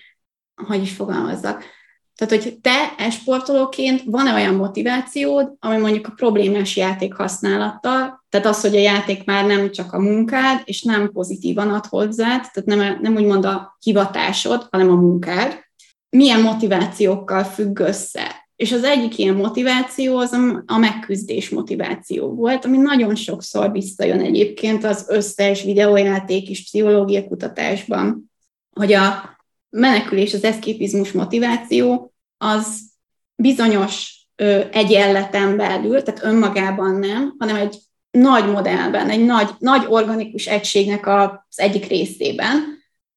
hogy is fogalmazzak. Tehát, hogy te esportolóként van-e olyan motivációd, ami mondjuk a problémás játék használattal, tehát az, hogy a játék már nem csak a munkád, és nem pozitívan ad hozzád, tehát nem, nem úgymond a hivatásod, hanem a munkád, milyen motivációkkal függ össze. És az egyik ilyen motiváció az a megküzdés motiváció volt, ami nagyon sokszor visszajön egyébként az összes videójáték és pszichológia kutatásban, hogy a menekülés, az eszképizmus motiváció az bizonyos ö, egyenleten belül, tehát önmagában nem, hanem egy nagy modellben, egy nagy, nagy organikus egységnek az egyik részében,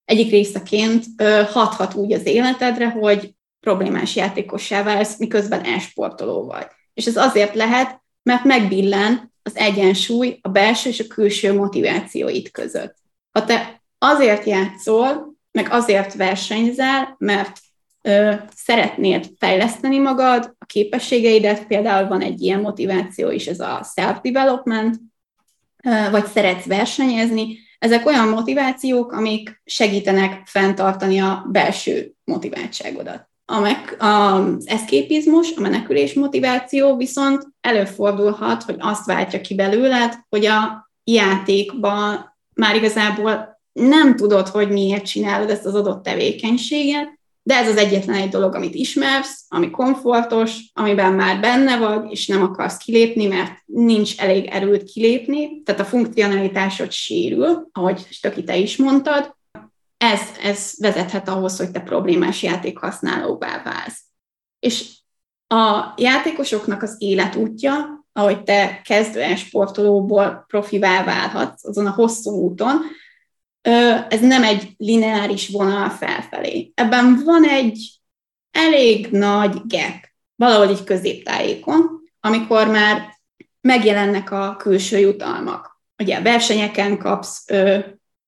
egyik részeként hathat úgy az életedre, hogy problémás játékossá válsz, miközben elsportoló vagy. És ez azért lehet, mert megbillen az egyensúly a belső és a külső motivációid között. Ha te azért játszol, meg azért versenyzel, mert ö, szeretnéd fejleszteni magad, a képességeidet, például van egy ilyen motiváció is, ez a self-development, ö, vagy szeretsz versenyezni, ezek olyan motivációk, amik segítenek fenntartani a belső motiváltságodat. A meg, az eszképizmus, a menekülés motiváció viszont előfordulhat, hogy azt váltja ki belőled, hogy a játékban már igazából nem tudod, hogy miért csinálod ezt az adott tevékenységet, de ez az egyetlen egy dolog, amit ismersz, ami komfortos, amiben már benne vagy, és nem akarsz kilépni, mert nincs elég erőt kilépni, tehát a funkcionalitásod sérül, ahogy Stöki te is mondtad, ez, ez vezethet ahhoz, hogy te problémás játékhasználóvá válsz. És a játékosoknak az életútja, ahogy te kezdő sportolóból profivá válhatsz azon a hosszú úton, ez nem egy lineáris vonal felfelé. Ebben van egy elég nagy gap, valahol egy középtájékon, amikor már megjelennek a külső jutalmak. Ugye versenyeken kapsz ö,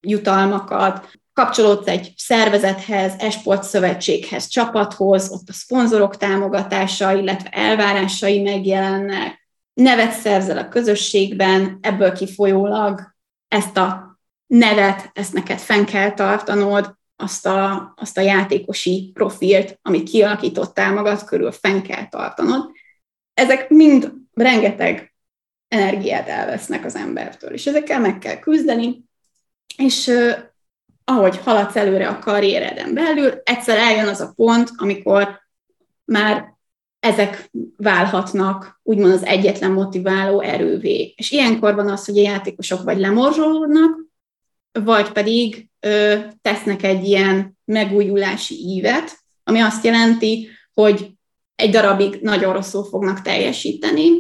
jutalmakat, kapcsolódsz egy szervezethez, esport szövetséghez, csapathoz, ott a szponzorok támogatása, illetve elvárásai megjelennek, nevet szerzel a közösségben, ebből kifolyólag ezt a nevet, ezt neked fenn kell tartanod, azt a, azt a játékosi profilt, amit kialakítottál magad körül, fenn kell tartanod. Ezek mind rengeteg energiát elvesznek az embertől, és ezekkel meg kell küzdeni, és ahogy haladsz előre a karriereden belül, egyszer eljön az a pont, amikor már ezek válhatnak úgymond az egyetlen motiváló erővé. És ilyenkor van az, hogy a játékosok vagy lemorzsolódnak, vagy pedig ö, tesznek egy ilyen megújulási ívet, ami azt jelenti, hogy egy darabig nagyon rosszul fognak teljesíteni,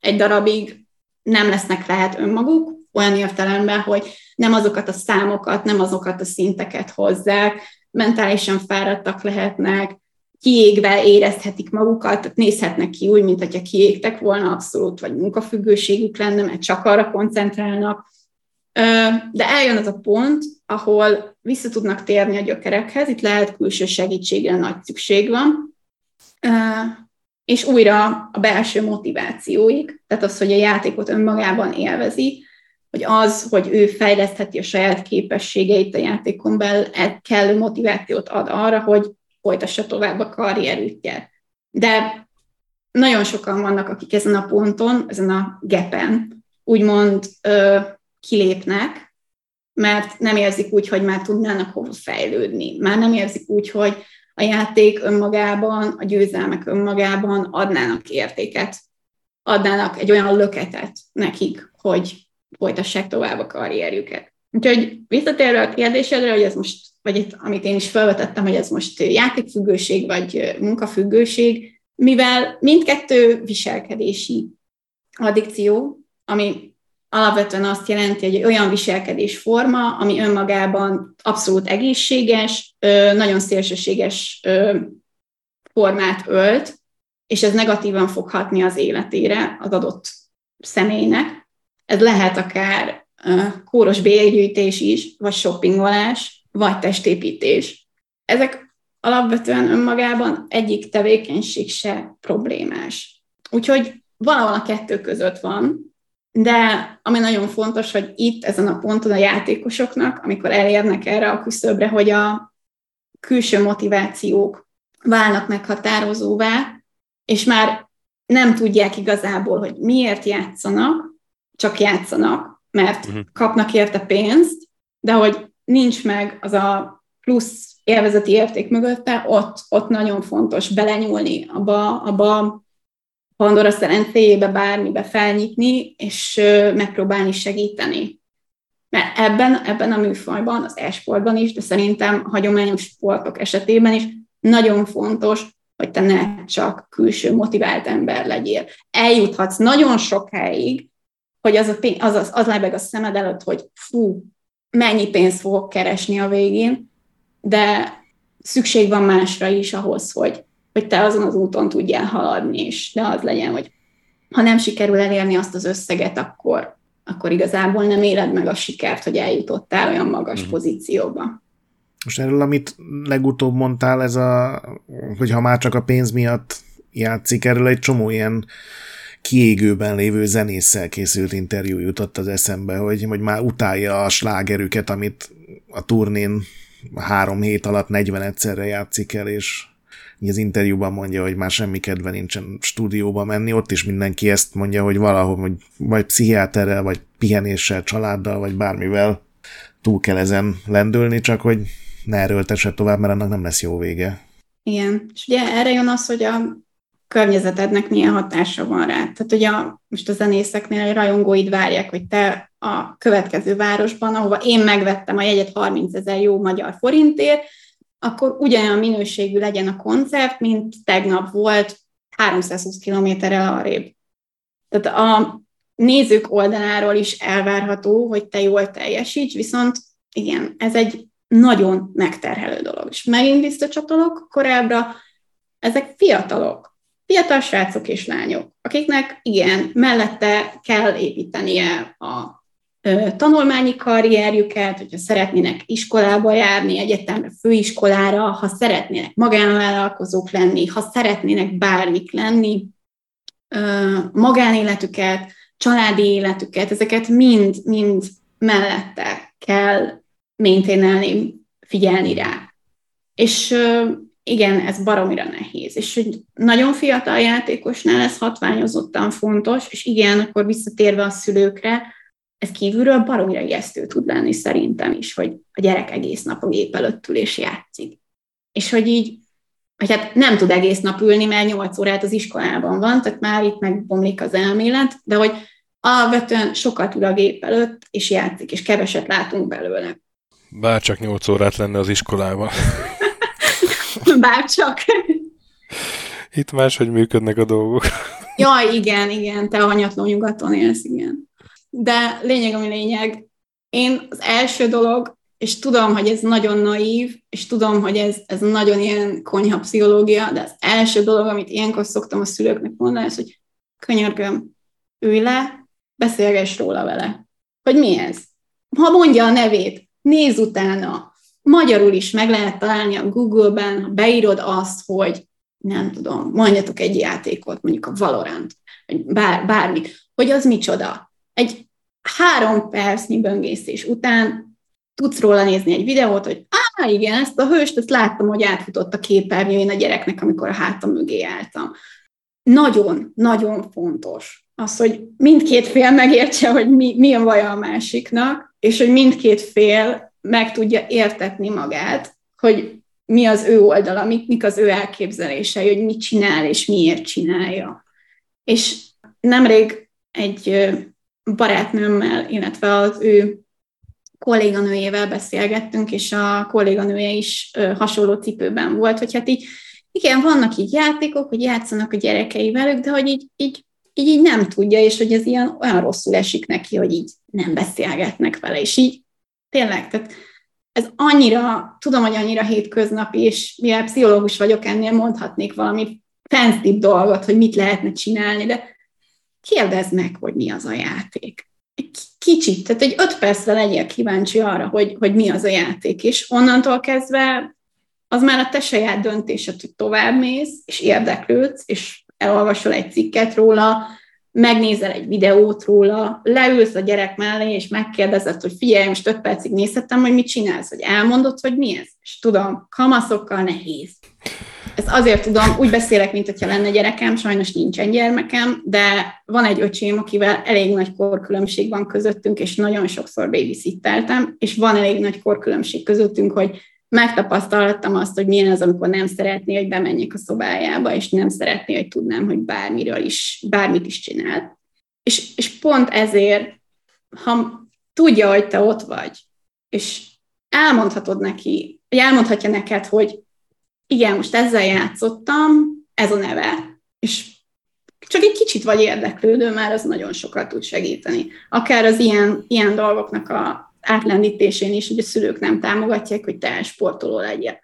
egy darabig nem lesznek lehet önmaguk, olyan értelemben, hogy nem azokat a számokat, nem azokat a szinteket hozzák, mentálisan fáradtak lehetnek, kiégve érezhetik magukat, tehát nézhetnek ki úgy, mint hogyha kiégtek volna abszolút, vagy munkafüggőségük lenne, mert csak arra koncentrálnak, de eljön az a pont, ahol vissza tudnak térni a gyökerekhez, itt lehet külső segítségre nagy szükség van, és újra a belső motivációik, tehát az, hogy a játékot önmagában élvezi, hogy az, hogy ő fejlesztheti a saját képességeit a játékon belül, kellő motivációt ad arra, hogy folytassa tovább a karrierütjét. De nagyon sokan vannak, akik ezen a ponton, ezen a gepen, úgymond kilépnek, mert nem érzik úgy, hogy már tudnának hova fejlődni. Már nem érzik úgy, hogy a játék önmagában, a győzelmek önmagában adnának értéket, adnának egy olyan löketet nekik, hogy folytassák tovább a karrierjüket. Úgyhogy visszatérve a kérdésedre, hogy ez most, vagy itt, amit én is felvetettem, hogy ez most játékfüggőség vagy munkafüggőség, mivel mindkettő viselkedési addikció, ami alapvetően azt jelenti, hogy egy olyan viselkedés forma, ami önmagában abszolút egészséges, nagyon szélsőséges formát ölt, és ez negatívan fog hatni az életére az adott személynek. Ez lehet akár kóros bérgyűjtés is, vagy shoppingolás, vagy testépítés. Ezek alapvetően önmagában egyik tevékenység se problémás. Úgyhogy valahol a kettő között van, de ami nagyon fontos, hogy itt ezen a ponton a játékosoknak, amikor elérnek erre a küszöbre, hogy a külső motivációk válnak meghatározóvá, és már nem tudják igazából, hogy miért játszanak, csak játszanak, mert uh-huh. kapnak érte pénzt, de hogy nincs meg az a plusz élvezeti érték mögötte, ott, ott nagyon fontos belenyúlni abba, abba Pandora szerencéjébe bármibe felnyitni, és megpróbálni segíteni. Mert ebben, ebben a műfajban, az e-sportban is, de szerintem hagyományos sportok esetében is nagyon fontos, hogy te ne csak külső motivált ember legyél. Eljuthatsz nagyon sokáig hogy az, a pénz, az, az, az lebeg a szemed előtt, hogy fú, mennyi pénzt fogok keresni a végén, de szükség van másra is ahhoz, hogy, hogy te azon az úton tudjál haladni, és ne az legyen, hogy ha nem sikerül elérni azt az összeget, akkor, akkor igazából nem éled meg a sikert, hogy eljutottál olyan magas uh-huh. pozícióba. Most erről, amit legutóbb mondtál, ez a, hogy ha már csak a pénz miatt játszik, erről egy csomó ilyen kiégőben lévő zenésszel készült interjú jutott az eszembe, hogy, hogy már utálja a slágerüket, amit a turnén három hét alatt 40 egyszerre játszik el, és az interjúban mondja, hogy már semmi kedve nincsen stúdióba menni, ott is mindenki ezt mondja, hogy valahol, hogy vagy pszichiáterrel, vagy pihenéssel, családdal, vagy bármivel túl kell ezen lendülni, csak hogy ne erőltesse tovább, mert annak nem lesz jó vége. Igen, és ugye erre jön az, hogy a környezetednek milyen hatása van rá. Tehát ugye a, most a zenészeknél a rajongóid várják, hogy te a következő városban, ahova én megvettem a jegyet 30 ezer jó magyar forintért, akkor ugyanolyan minőségű legyen a koncert, mint tegnap volt 320 kilométerrel arrébb. Tehát a nézők oldaláról is elvárható, hogy te jól teljesíts, viszont igen, ez egy nagyon megterhelő dolog. És megint visszacsatolok korábbra, ezek fiatalok, fiatal srácok és lányok, akiknek igen, mellette kell építenie a tanulmányi karrierjüket, hogyha szeretnének iskolába járni, egyetemre, főiskolára, ha szeretnének magánvállalkozók lenni, ha szeretnének bármik lenni, magánéletüket, családi életüket, ezeket mind, mind mellette kell maintainelni, figyelni rá. És igen, ez baromira nehéz. És hogy nagyon fiatal játékosnál ez hatványozottan fontos, és igen, akkor visszatérve a szülőkre, ez kívülről baromira ijesztő tud lenni szerintem is, hogy a gyerek egész nap a gép előtt ül és játszik. És hogy így, hogy hát nem tud egész nap ülni, mert 8 órát az iskolában van, tehát már itt megbomlik az elmélet, de hogy alapvetően sokat ül a gép előtt, és játszik, és keveset látunk belőle. Bár csak 8 órát lenne az iskolában. Bár csak. Itt máshogy működnek a dolgok. Jaj, igen, igen, te a hanyatló nyugaton élsz, igen. De lényeg, ami lényeg, én az első dolog, és tudom, hogy ez nagyon naív, és tudom, hogy ez, ez nagyon ilyen konyha pszichológia, de az első dolog, amit ilyenkor szoktam a szülőknek mondani, az, hogy könyörgöm, ülj le, beszélgess róla vele. Hogy mi ez? Ha mondja a nevét, néz utána. Magyarul is meg lehet találni a Google-ben, ha beírod azt, hogy nem tudom, mondjatok egy játékot, mondjuk a Valorant, vagy bár, bármi, hogy az micsoda egy három percnyi böngészés után tudsz róla nézni egy videót, hogy á, igen, ezt a hőst, ezt láttam, hogy átfutott a képernyőjén a gyereknek, amikor a hátam mögé álltam. Nagyon, nagyon fontos az, hogy mindkét fél megértse, hogy mi, mi a vaja a másiknak, és hogy mindkét fél meg tudja értetni magát, hogy mi az ő oldala, mik, mik az ő elképzelései, hogy mit csinál és miért csinálja. És nemrég egy barátnőmmel, illetve az ő kolléganőjével beszélgettünk, és a kolléganője is hasonló cipőben volt, hogy hát így, igen, vannak így játékok, hogy játszanak a gyerekei velük, de hogy így, így, így, így nem tudja, és hogy ez ilyen olyan rosszul esik neki, hogy így nem beszélgetnek vele, és így tényleg, tehát ez annyira, tudom, hogy annyira hétköznapi, és mivel pszichológus vagyok, ennél mondhatnék valami fancy dolgot, hogy mit lehetne csinálni, de kérdezd meg, hogy mi az a játék. Egy kicsit, tehát egy öt percre legyél kíváncsi arra, hogy, hogy mi az a játék, és onnantól kezdve az már a te saját döntésed, hogy tovább mész, és érdeklődsz, és elolvasol egy cikket róla, megnézel egy videót róla, leülsz a gyerek mellé, és megkérdezed, hogy figyelj, most öt percig nézhetem, hogy mit csinálsz, hogy elmondod, hogy mi ez. És tudom, kamaszokkal nehéz. Ezt azért tudom, úgy beszélek, mint hogyha lenne gyerekem, sajnos nincsen gyermekem, de van egy öcsém, akivel elég nagy korkülönbség van közöttünk, és nagyon sokszor babysitteltem, és van elég nagy korkülönbség közöttünk, hogy megtapasztaltam azt, hogy milyen az, amikor nem szeretné, hogy bemenjek a szobájába, és nem szeretné, hogy tudnám, hogy bármiről is, bármit is csinál. És, és pont ezért, ha tudja, hogy te ott vagy, és elmondhatod neki, vagy elmondhatja neked, hogy igen, most ezzel játszottam, ez a neve, és csak egy kicsit vagy érdeklődő, már az nagyon sokat tud segíteni. Akár az ilyen, ilyen dolgoknak a átlendítésén is, hogy a szülők nem támogatják, hogy te sportoló legyél.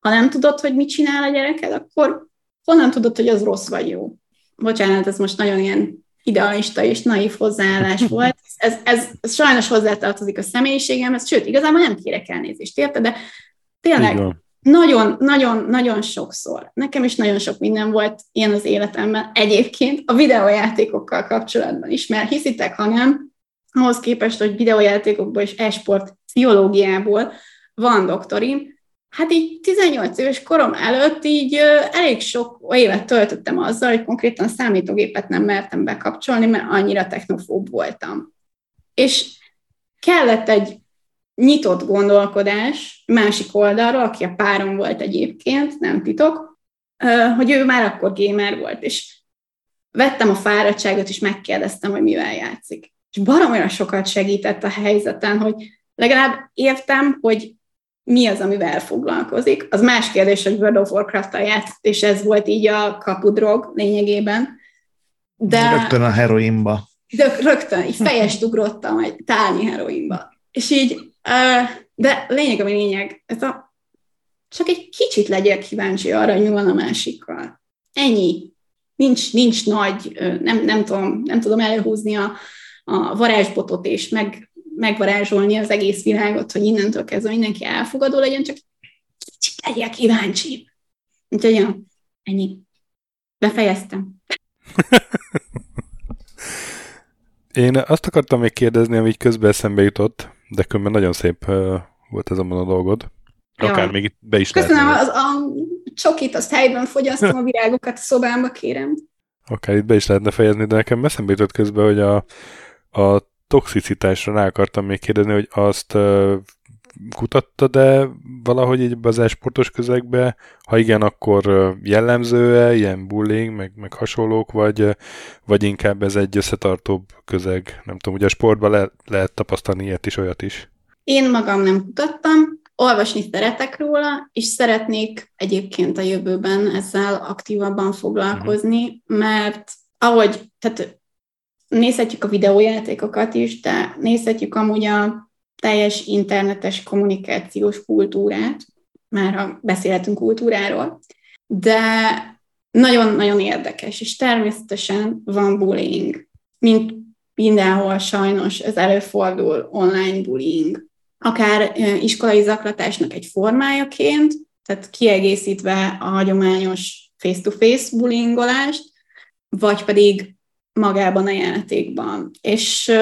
Ha nem tudod, hogy mit csinál a gyereked, akkor honnan tudod, hogy az rossz vagy jó? Bocsánat, ez most nagyon ilyen idealista és naív hozzáállás volt. Ez, ez, ez sajnos hozzátartozik a személyiségemhez, sőt, igazából nem kérek elnézést, érte, de tényleg nagyon, nagyon, nagyon sokszor, nekem is nagyon sok minden volt ilyen az életemben, egyébként a videójátékokkal kapcsolatban is, mert hiszitek, ha nem, ahhoz képest, hogy videójátékokból és esport pszichológiából van doktorim, hát így 18 éves korom előtt így elég sok évet töltöttem azzal, hogy konkrétan számítógépet nem mertem bekapcsolni, mert annyira technofób voltam. És kellett egy nyitott gondolkodás másik oldalról, aki a párom volt egyébként, nem titok, hogy ő már akkor gamer volt, és vettem a fáradtságot, és megkérdeztem, hogy mivel játszik. És baromira sokat segített a helyzeten, hogy legalább értem, hogy mi az, amivel foglalkozik. Az más kérdés, hogy World of Warcraft-tal játszott, és ez volt így a kapudrog lényegében. De rögtön a heroinba. De rögtön, így fejest ugrottam egy tálnyi heroinba. És így, de lényeg, ami lényeg, ez a, csak egy kicsit legyek kíváncsi arra, hogy mi van a másikkal. Ennyi. Nincs, nincs nagy, nem, nem, tudom, nem tudom előhúzni a, a varázsbotot és meg megvarázsolni az egész világot, hogy innentől kezdve mindenki elfogadó legyen, csak kicsit legyél kíváncsi. Úgyhogy ja, ennyi. Befejeztem. Én azt akartam még kérdezni, ami közben eszembe jutott, de különben nagyon szép volt ez a dolgod. Akár még itt be is Köszönöm, az, a csokit azt helyben fogyasztom, a virágokat a szobámba kérem. Akár itt be is lehetne fejezni, de nekem eszembe jutott közben, hogy a, a toxicitásra rá akartam még kérdezni, hogy azt kutatta, de valahogy így az esportos közegbe, ha igen, akkor jellemző-e, ilyen bullying, meg, meg hasonlók, vagy, vagy inkább ez egy összetartóbb közeg? Nem tudom, ugye a sportban le, lehet tapasztalni ilyet is, olyat is. Én magam nem kutattam, olvasni szeretek róla, és szeretnék egyébként a jövőben ezzel aktívabban foglalkozni, uh-huh. mert ahogy, tehát nézhetjük a videójátékokat is, de nézhetjük amúgy a teljes internetes kommunikációs kultúrát, már ha beszélhetünk kultúráról, de nagyon-nagyon érdekes, és természetesen van bullying, mint mindenhol sajnos ez előfordul online bullying, akár iskolai zaklatásnak egy formájaként, tehát kiegészítve a hagyományos face-to-face bullyingolást, vagy pedig magában a játékban. És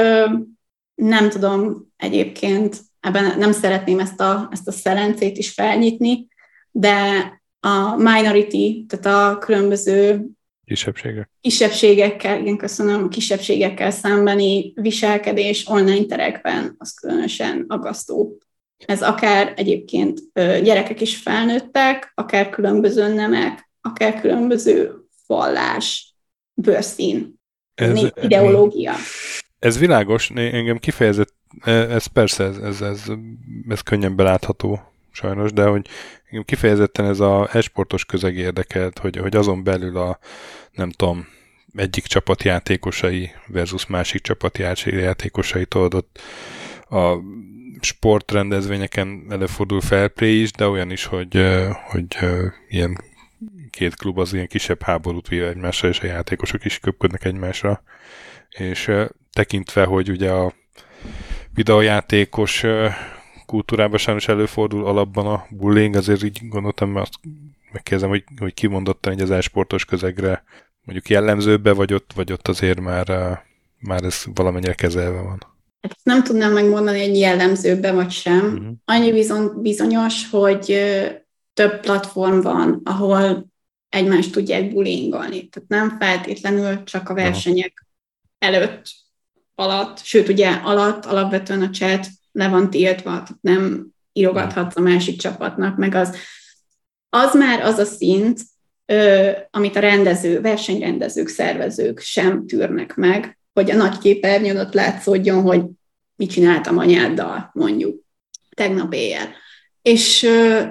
nem tudom egyébként, ebben nem szeretném ezt a, ezt a szelencét is felnyitni, de a minority, tehát a különböző kisebbségek. kisebbségekkel, igen, köszönöm, kisebbségekkel szembeni viselkedés online terekben, az különösen agasztó. Ez akár egyébként gyerekek is felnőttek, akár különböző nemek, akár különböző vallás, bőrszín ez, ideológia. Ez világos, engem kifejezett, e, ez persze, ez, ez, ez, ez könnyen belátható sajnos, de hogy engem kifejezetten ez a esportos közeg érdekelt, hogy, hogy azon belül a, nem tudom, egyik csapat játékosai versus másik csapat játékosai tudod, a sportrendezvényeken előfordul felplay is, de olyan is, hogy, hogy ilyen két klub az ilyen kisebb háborút vív egymásra, és a játékosok is köpködnek egymásra. És tekintve, hogy ugye a videojátékos kultúrában sajnos előfordul alapban a bullying, azért így gondoltam, mert azt megkérdezem, hogy, hogy kimondottan egy az esportos közegre mondjuk jellemzőbe, vagy ott, vagy ott azért már, már ez valamennyire kezelve van. Hát nem tudnám megmondani, hogy jellemzőbe vagy sem. Uh-huh. Annyi bizony, bizonyos, hogy több platform van, ahol egymást tudják bullyingolni. Tehát nem feltétlenül csak a versenyek előtt, alatt, sőt ugye alatt alapvetően a chat le van tiltva, nem írogathatsz a másik csapatnak, meg az, az már az a szint, ö, amit a rendező, versenyrendezők, szervezők sem tűrnek meg, hogy a nagy képernyőn ott látszódjon, hogy mit csináltam anyáddal, mondjuk, tegnap éjjel. És ö,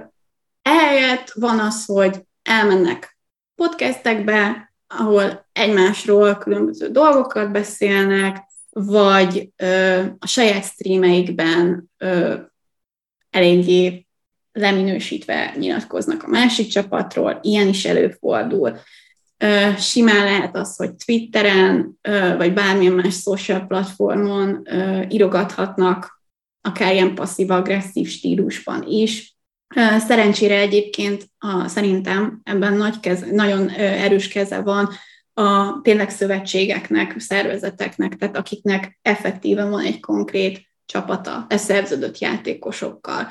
ehelyett van az, hogy elmennek podcastekbe, ahol egymásról különböző dolgokat beszélnek, vagy ö, a saját streameikben ö, eléggé leminősítve nyilatkoznak a másik csapatról, ilyen is előfordul. Ö, simán lehet az, hogy Twitteren, ö, vagy bármilyen más social platformon ö, írogathatnak, akár ilyen passzív-agresszív stílusban is. Szerencsére egyébként a, szerintem ebben nagy keze, nagyon erős keze van a tényleg szövetségeknek, szervezeteknek, tehát akiknek effektíven van egy konkrét csapata leszerződött játékosokkal,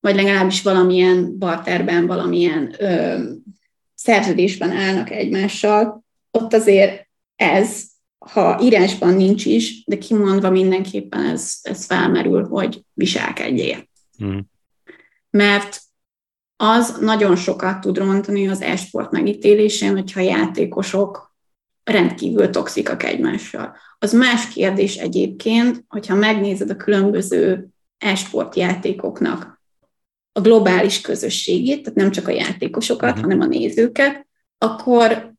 vagy legalábbis valamilyen barterben, valamilyen ö, szerződésben állnak egymással, ott azért ez, ha írásban nincs is, de kimondva mindenképpen ez, ez felmerül, hogy viselkedjél. Hmm. Mert az nagyon sokat tud rontani az esport megítélésén, hogyha játékosok rendkívül toxikak egymással. Az más kérdés egyébként, hogyha megnézed a különböző esport játékoknak a globális közösségét, tehát nem csak a játékosokat, uh-huh. hanem a nézőket, akkor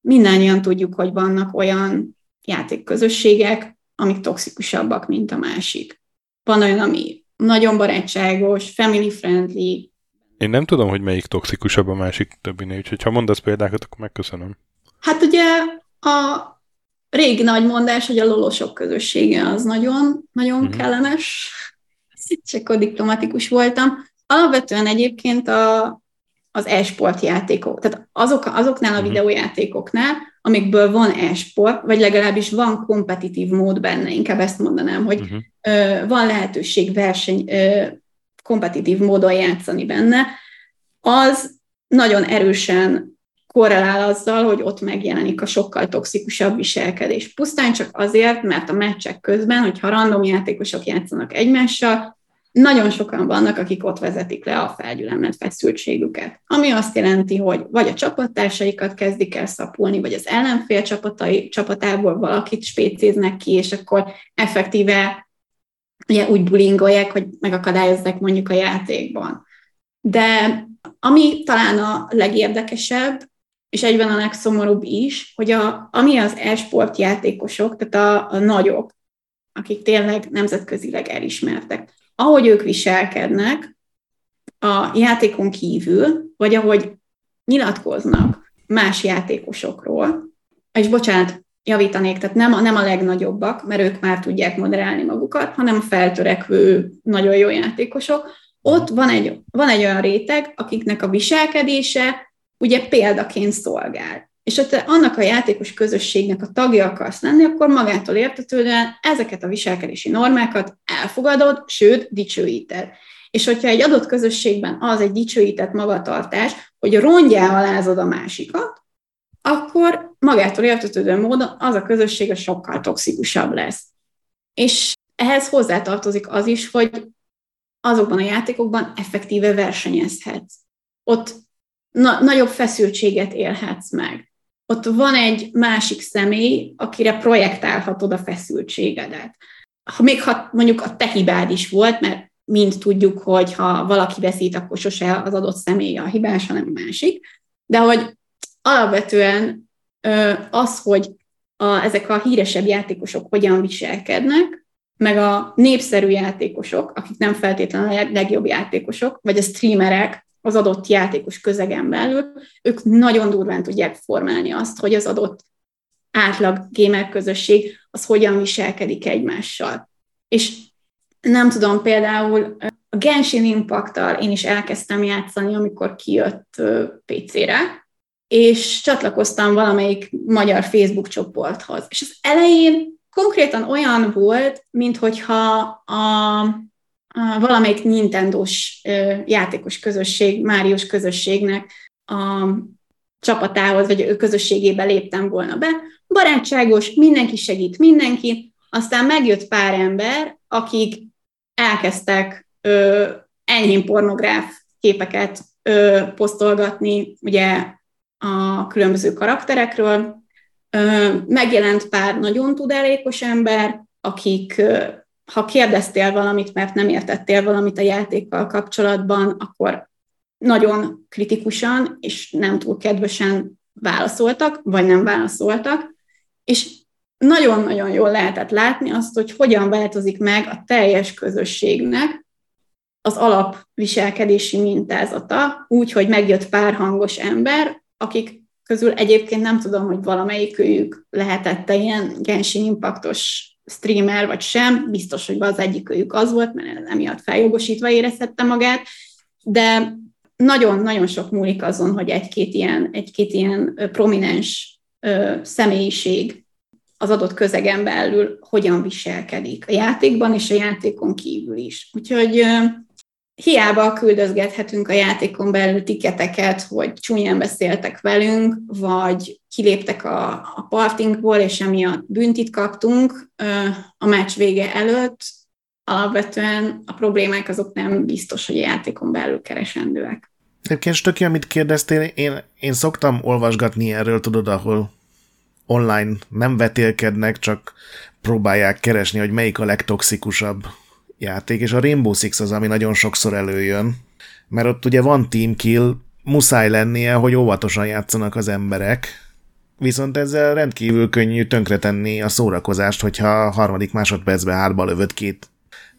mindannyian tudjuk, hogy vannak olyan játékközösségek, amik toxikusabbak, mint a másik. Van olyan, ami nagyon barátságos, family friendly. Én nem tudom, hogy melyik toxikusabb a másik többinél, úgyhogy ha mondasz példákat, akkor megköszönöm. Hát ugye a régi nagy mondás, hogy a lolosok közössége az nagyon, nagyon uh-huh. kellemes, csak akkor diplomatikus voltam. Alapvetően egyébként a, az e-sport játékok, tehát azok, azoknál a uh-huh. videójátékoknál, amikből van e-sport, vagy legalábbis van kompetitív mód benne, inkább ezt mondanám, hogy uh-huh. ö, van lehetőség verseny, ö, kompetitív módon játszani benne, az nagyon erősen korrelál azzal, hogy ott megjelenik a sokkal toxikusabb viselkedés. Pusztán csak azért, mert a meccsek közben, hogyha random játékosok játszanak egymással, nagyon sokan vannak, akik ott vezetik le a felgyülemlett feszültségüket. Ami azt jelenti, hogy vagy a csapattársaikat kezdik el szapulni, vagy az ellenfél csapatai, csapatából valakit spécéznek ki, és akkor effektíve ugye, úgy bulingolják, hogy megakadályozzák mondjuk a játékban. De ami talán a legérdekesebb, és egyben a legszomorúbb is, hogy a, ami az e-sport játékosok, tehát a, a nagyok, akik tényleg nemzetközileg elismertek, ahogy ők viselkednek a játékon kívül, vagy ahogy nyilatkoznak más játékosokról, és bocsánat, javítanék, tehát nem a, nem a legnagyobbak, mert ők már tudják moderálni magukat, hanem a feltörekvő, nagyon jó játékosok. Ott van egy, van egy olyan réteg, akiknek a viselkedése ugye példaként szolgál. És ha te annak a játékos közösségnek a tagja akarsz lenni, akkor magától értetődően ezeket a viselkedési normákat elfogadod, sőt, dicsőíted. És hogyha egy adott közösségben az egy dicsőített magatartás, hogy rongyá alázod a másikat, akkor magától értetődő módon az a közösség a sokkal toxikusabb lesz. És ehhez hozzátartozik az is, hogy azokban a játékokban effektíve versenyezhetsz. Ott na- nagyobb feszültséget élhetsz meg. Ott van egy másik személy, akire projektálhatod a feszültségedet. Ha még ha mondjuk a te hibád is volt, mert mind tudjuk, hogy ha valaki veszít, akkor sose az adott személy a hibás, hanem a másik. De hogy alapvetően az, hogy a, ezek a híresebb játékosok hogyan viselkednek, meg a népszerű játékosok, akik nem feltétlenül a legjobb játékosok, vagy a streamerek az adott játékos közegen belül, ők nagyon durván tudják formálni azt, hogy az adott átlag gamer közösség az hogyan viselkedik egymással. És nem tudom, például a Genshin impact én is elkezdtem játszani, amikor kijött PC-re, és csatlakoztam valamelyik magyar Facebook csoporthoz. És az elején konkrétan olyan volt, minthogyha a valamelyik Nintendo-s játékos közösség, Máriós közösségnek a csapatához, vagy közösségébe léptem volna be. Barátságos, mindenki segít mindenki, aztán megjött pár ember, akik elkezdtek ö, enyhén pornográf képeket ö, posztolgatni, ugye a különböző karakterekről. Ö, megjelent pár nagyon tudálékos ember, akik ha kérdeztél valamit, mert nem értettél valamit a játékkal kapcsolatban, akkor nagyon kritikusan és nem túl kedvesen válaszoltak, vagy nem válaszoltak, és nagyon-nagyon jól lehetett látni azt, hogy hogyan változik meg a teljes közösségnek az alapviselkedési mintázata, úgy, hogy megjött pár hangos ember, akik közül egyébként nem tudom, hogy valamelyikőjük lehetette ilyen Genshin impaktos streamer vagy sem, biztos, hogy az egyikőjük az volt, mert emiatt feljogosítva érezhette magát, de nagyon-nagyon sok múlik azon, hogy egy-két ilyen, egy-két ilyen prominens ö, személyiség az adott közegen belül hogyan viselkedik a játékban és a játékon kívül is. Úgyhogy ö, hiába küldözgethetünk a játékon belül tiketeket, hogy csúnyán beszéltek velünk, vagy kiléptek a, a partinkból, és emiatt büntit kaptunk a meccs vége előtt, alapvetően a problémák azok nem biztos, hogy a játékon belül keresendőek. Egyébként Stöki, amit kérdeztél, én, én szoktam olvasgatni erről, tudod, ahol online nem vetélkednek, csak próbálják keresni, hogy melyik a legtoxikusabb játék, és a Rainbow Six az, ami nagyon sokszor előjön, mert ott ugye van team kill, muszáj lennie, hogy óvatosan játszanak az emberek, viszont ezzel rendkívül könnyű tönkretenni a szórakozást, hogyha a harmadik másodpercben hárba lövöd két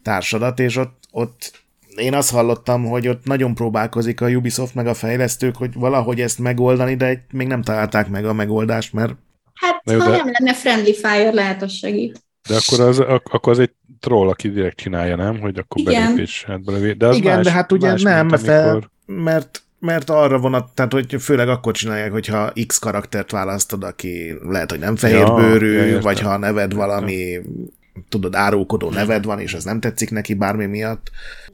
társadat, és ott, ott én azt hallottam, hogy ott nagyon próbálkozik a Ubisoft meg a fejlesztők, hogy valahogy ezt megoldani, de még nem találták meg a megoldást, mert... Hát, Jó, ha de... nem lenne Friendly Fire, lehet, az segít. De akkor az, akkor az egy troll, aki direkt csinálja, nem? Hogy akkor Igen. belépés, hát belépés. De az Igen, más, de hát ugye más, nem, mint, fel, amikor... mert mert arra vonat, tehát hogy főleg akkor csinálják, hogyha X karaktert választod, aki lehet, hogy nem fehérbőrű, ja, ja, vagy ha neved valami tudod, árulkodó neved van, és ez nem tetszik neki bármi miatt.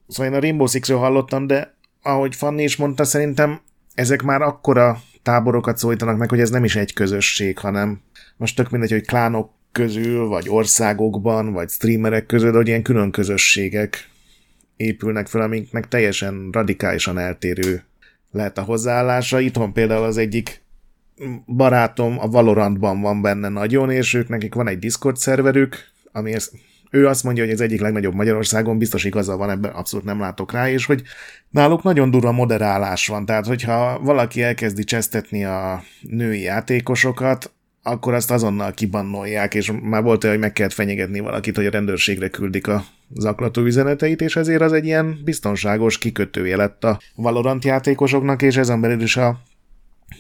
Szóval én a Rainbow six hallottam, de ahogy Fanni is mondta, szerintem ezek már akkora táborokat szólítanak meg, hogy ez nem is egy közösség, hanem most tök mindegy, hogy klánok közül, vagy országokban, vagy streamerek közül, hogy ilyen külön közösségek épülnek fel, amiknek teljesen radikálisan eltérő lehet a hozzáállása. Itt van például az egyik barátom, a Valorantban van benne nagyon, és ők nekik van egy Discord szerverük, ami ezt, ő azt mondja, hogy ez egyik legnagyobb Magyarországon, biztos igaza van, ebben abszolút nem látok rá, és hogy náluk nagyon durva moderálás van, tehát hogyha valaki elkezdi csesztetni a női játékosokat, akkor azt azonnal kibannolják, és már volt olyan, hogy meg kellett fenyegetni valakit, hogy a rendőrségre küldik a zaklató üzeneteit, és ezért az egy ilyen biztonságos kikötője lett a Valorant játékosoknak, és ezen belül is a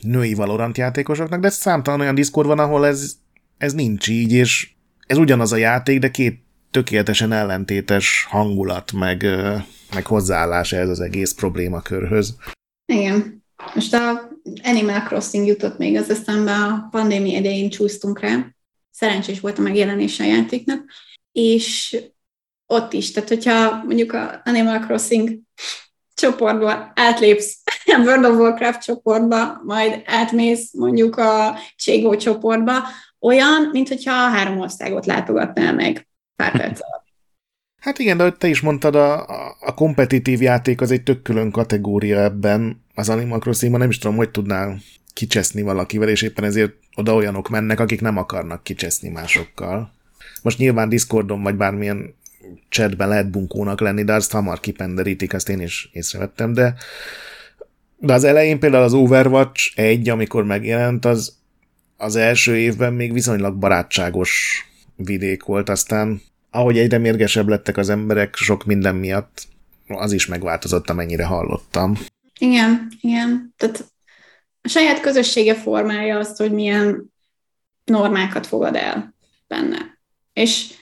női Valorant játékosoknak, de számtalan olyan diszkor van, ahol ez, ez nincs így, és ez ugyanaz a játék, de két tökéletesen ellentétes hangulat, meg, meg hozzáállás ez az egész problémakörhöz. Igen. Most a Animal Crossing jutott még az eszembe, a pandémia idején csúsztunk rá. Szerencsés volt a megjelenése a játéknak, és ott is, tehát hogyha mondjuk a Animal Crossing csoportba átlépsz a World of Warcraft csoportba, majd átmész mondjuk a Cségó csoportba, olyan, mint hogyha három országot látogatnál meg pár perc alatt. Hát igen, de te is mondtad, a, a kompetitív játék az egy tök külön kategória ebben. Az Animal crossing nem is tudom, hogy tudnál kicseszni valakivel, és éppen ezért oda olyanok mennek, akik nem akarnak kicseszni másokkal. Most nyilván Discordon vagy bármilyen chatben lehet bunkónak lenni, de azt hamar kipenderítik, azt én is észrevettem, de de az elején például az Overwatch egy, amikor megjelent, az az első évben még viszonylag barátságos vidék volt, aztán ahogy egyre mérgesebb lettek az emberek sok minden miatt, az is megváltozott, amennyire hallottam. Igen, igen. Tehát a saját közössége formálja azt, hogy milyen normákat fogad el benne. És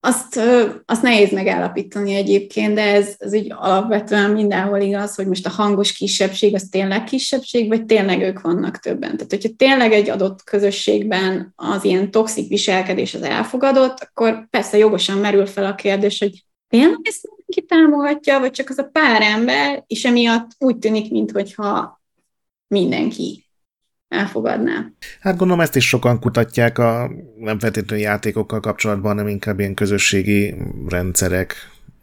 azt, azt nehéz megállapítani egyébként, de ez, ez így alapvetően mindenhol igaz, hogy most a hangos kisebbség az tényleg kisebbség, vagy tényleg ők vannak többen. Tehát, hogyha tényleg egy adott közösségben az ilyen toxik viselkedés az elfogadott, akkor persze jogosan merül fel a kérdés, hogy tényleg ezt mindenki támogatja, vagy csak az a pár ember, és emiatt úgy tűnik, mintha mindenki elfogadná. Hát gondolom ezt is sokan kutatják a nem feltétlenül játékokkal kapcsolatban, hanem inkább ilyen közösségi rendszerek,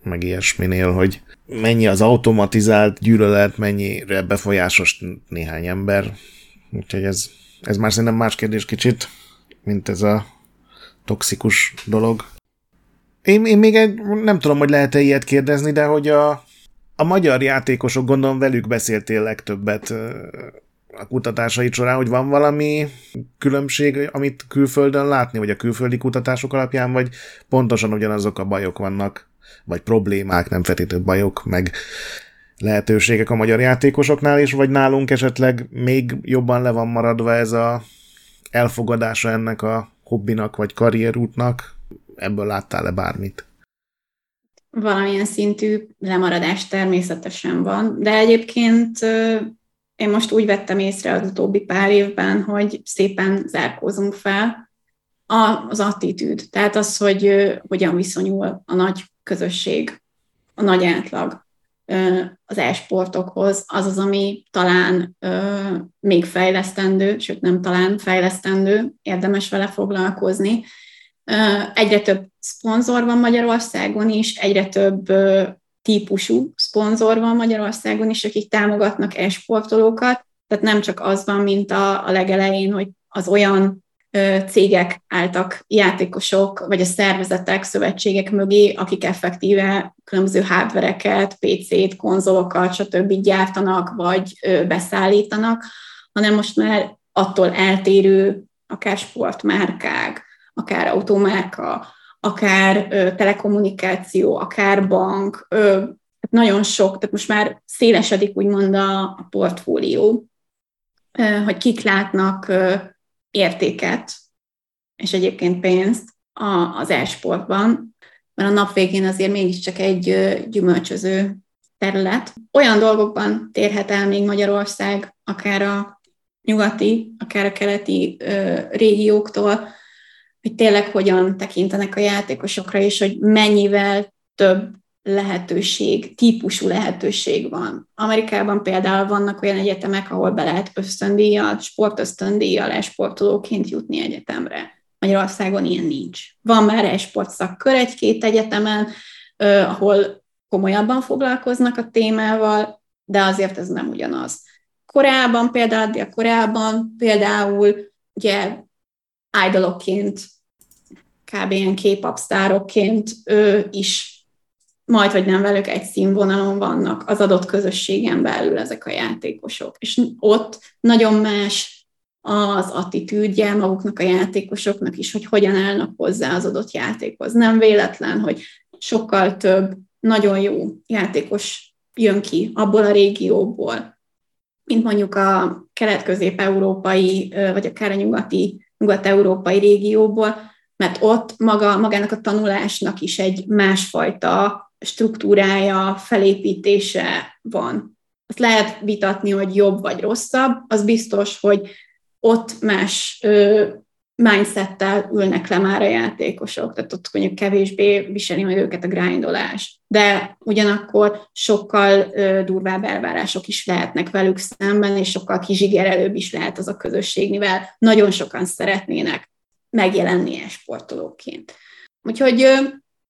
meg ilyesminél, hogy mennyi az automatizált gyűlölet, mennyire befolyásos néhány ember. Úgyhogy ez, ez már szerintem más kérdés kicsit, mint ez a toxikus dolog. Én, én még egy, nem tudom, hogy lehet-e ilyet kérdezni, de hogy a, a magyar játékosok, gondolom velük beszéltél legtöbbet a kutatásait során, hogy van valami különbség, amit külföldön látni, vagy a külföldi kutatások alapján, vagy pontosan ugyanazok a bajok vannak, vagy problémák, nem feltétlenül bajok, meg lehetőségek a magyar játékosoknál is, vagy nálunk esetleg még jobban le van maradva ez a elfogadása ennek a hobbinak, vagy karrierútnak? Ebből láttál-e bármit? Valamilyen szintű lemaradás természetesen van, de egyébként én most úgy vettem észre az utóbbi pár évben, hogy szépen zárkózunk fel az attitűd, tehát az, hogy hogyan viszonyul a nagy közösség, a nagy átlag az e-sportokhoz, az az, ami talán még fejlesztendő, sőt nem talán fejlesztendő, érdemes vele foglalkozni. Egyre több szponzor van Magyarországon is, egyre több típusú szponzor van Magyarországon is, akik támogatnak e-sportolókat, tehát nem csak az van, mint a, a legelején, hogy az olyan cégek álltak játékosok, vagy a szervezetek, szövetségek mögé, akik effektíve különböző hardvereket, PC-t, konzolokat, stb. gyártanak, vagy beszállítanak, hanem most már attól eltérő akár sportmárkák, akár automárka, akár ö, telekommunikáció, akár bank, ö, nagyon sok, tehát most már szélesedik úgymond a, a portfólió, ö, hogy kik látnak ö, értéket, és egyébként pénzt a, az e-sportban, mert a nap végén azért mégiscsak egy ö, gyümölcsöző terület. Olyan dolgokban térhet el még Magyarország, akár a nyugati, akár a keleti ö, régióktól, hogy tényleg hogyan tekintenek a játékosokra, és hogy mennyivel több lehetőség, típusú lehetőség van. Amerikában például vannak olyan egyetemek, ahol be lehet ösztöndíjjal, sportösztöndíjjal esportolóként jutni egyetemre. Magyarországon ilyen nincs. Van már esport szakkör egy-két egyetemen, eh, ahol komolyabban foglalkoznak a témával, de azért ez nem ugyanaz. Korábban például, de korábban például ugye idolokként kb. ilyen sztárokként ő is majd vagy nem velük egy színvonalon vannak az adott közösségen belül ezek a játékosok. És ott nagyon más az attitűdje maguknak a játékosoknak is, hogy hogyan állnak hozzá az adott játékhoz. Nem véletlen, hogy sokkal több nagyon jó játékos jön ki abból a régióból, mint mondjuk a kelet-közép-európai, vagy akár a nyugati, nyugat-európai régióból, mert ott maga, magának a tanulásnak is egy másfajta struktúrája, felépítése van. Azt lehet vitatni, hogy jobb vagy rosszabb, az biztos, hogy ott más ö, mindsettel ülnek le már a játékosok, tehát ott mondjuk kevésbé viseli majd őket a grindolás. De ugyanakkor sokkal ö, durvább elvárások is lehetnek velük szemben, és sokkal kizsigerelőbb is lehet az a közösség, mivel nagyon sokan szeretnének megjelenni sportolóként. Úgyhogy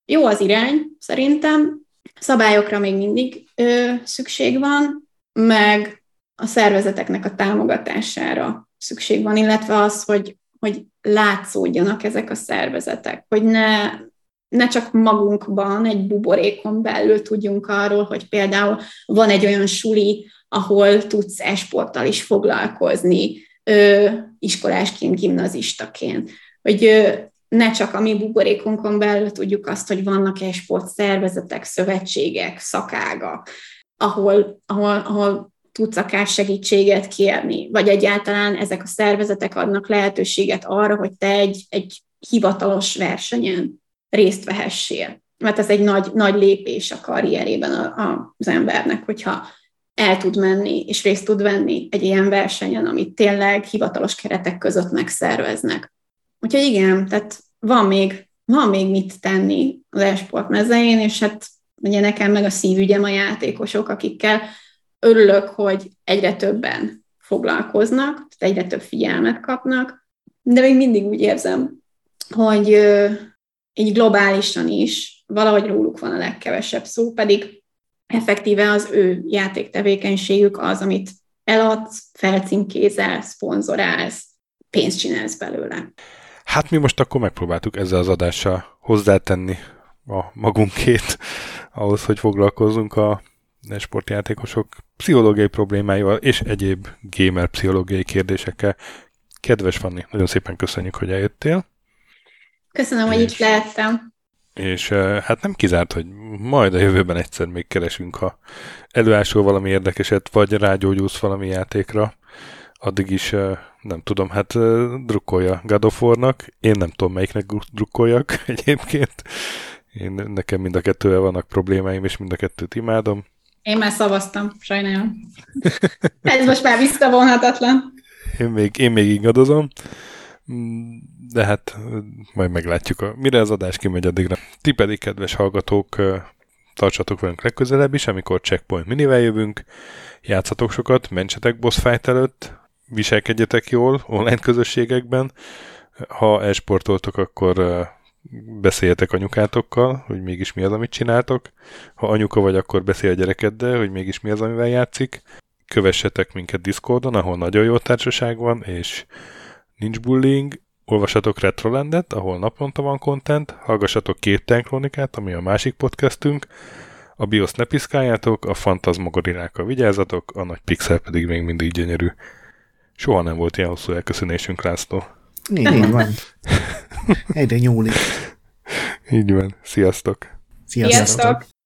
jó az irány, szerintem. Szabályokra még mindig ö, szükség van, meg a szervezeteknek a támogatására szükség van, illetve az, hogy, hogy látszódjanak ezek a szervezetek, hogy ne, ne csak magunkban, egy buborékon belül tudjunk arról, hogy például van egy olyan suli, ahol tudsz esporttal is foglalkozni, ö, iskolásként, gimnazistaként hogy ne csak a mi buborékunkon belül tudjuk azt, hogy vannak-e sportszervezetek, szövetségek, szakágak, ahol, ahol, ahol tudsz akár segítséget kérni, vagy egyáltalán ezek a szervezetek adnak lehetőséget arra, hogy te egy, egy hivatalos versenyen részt vehessél. Mert ez egy nagy, nagy lépés a karrierében a, a, az embernek, hogyha el tud menni és részt tud venni egy ilyen versenyen, amit tényleg hivatalos keretek között megszerveznek. Úgyhogy igen, tehát van még, van még mit tenni az esport mezein, és hát ugye nekem meg a szívügyem a játékosok, akikkel örülök, hogy egyre többen foglalkoznak, tehát egyre több figyelmet kapnak, de még mindig úgy érzem, hogy így globálisan is valahogy róluk van a legkevesebb szó, pedig effektíve az ő játéktevékenységük az, amit eladsz, felcímkézel, szponzorálsz, pénzt csinálsz belőle. Hát mi most akkor megpróbáltuk ezzel az adással hozzátenni a magunkét ahhoz, hogy foglalkozzunk a sportjátékosok pszichológiai problémáival és egyéb gamer pszichológiai kérdésekkel. Kedves Fanni, nagyon szépen köszönjük, hogy eljöttél. Köszönöm, és, hogy itt lehettem. És hát nem kizárt, hogy majd a jövőben egyszer még keresünk, ha előásol valami érdekeset, vagy rágyógyulsz valami játékra, addig is nem tudom, hát drukkolja God of War-nak. Én nem tudom, melyiknek drukkoljak egyébként. Én, nekem mind a kettővel vannak problémáim, és mind a kettőt imádom. Én már szavaztam, sajnálom. Ez most már visszavonhatatlan. Én még, én még ingadozom, de hát majd meglátjuk, mire az adás kimegy addigra. Ti pedig, kedves hallgatók, tartsatok velünk legközelebb is, amikor Checkpoint minivel jövünk, játszatok sokat, mentsetek boss fight előtt, viselkedjetek jól online közösségekben, ha esportoltok, akkor beszéljetek anyukátokkal, hogy mégis mi az, amit csináltok. Ha anyuka vagy, akkor beszélj a gyerekeddel, hogy mégis mi az, amivel játszik. Kövessetek minket Discordon, ahol nagyon jó társaság van, és nincs bullying. Olvassatok Retrolandet, ahol naponta van content. Hallgassatok két Kronikát, ami a másik podcastünk. A BIOS ne piszkáljátok, a Fantasmagorilákkal vigyázzatok, a nagy pixel pedig még mindig gyönyörű. Soha nem volt ilyen hosszú elköszönésünk, László. Így van. Egyre nyúlik. Így van. Sziasztok! Sziasztok! Sziasztok.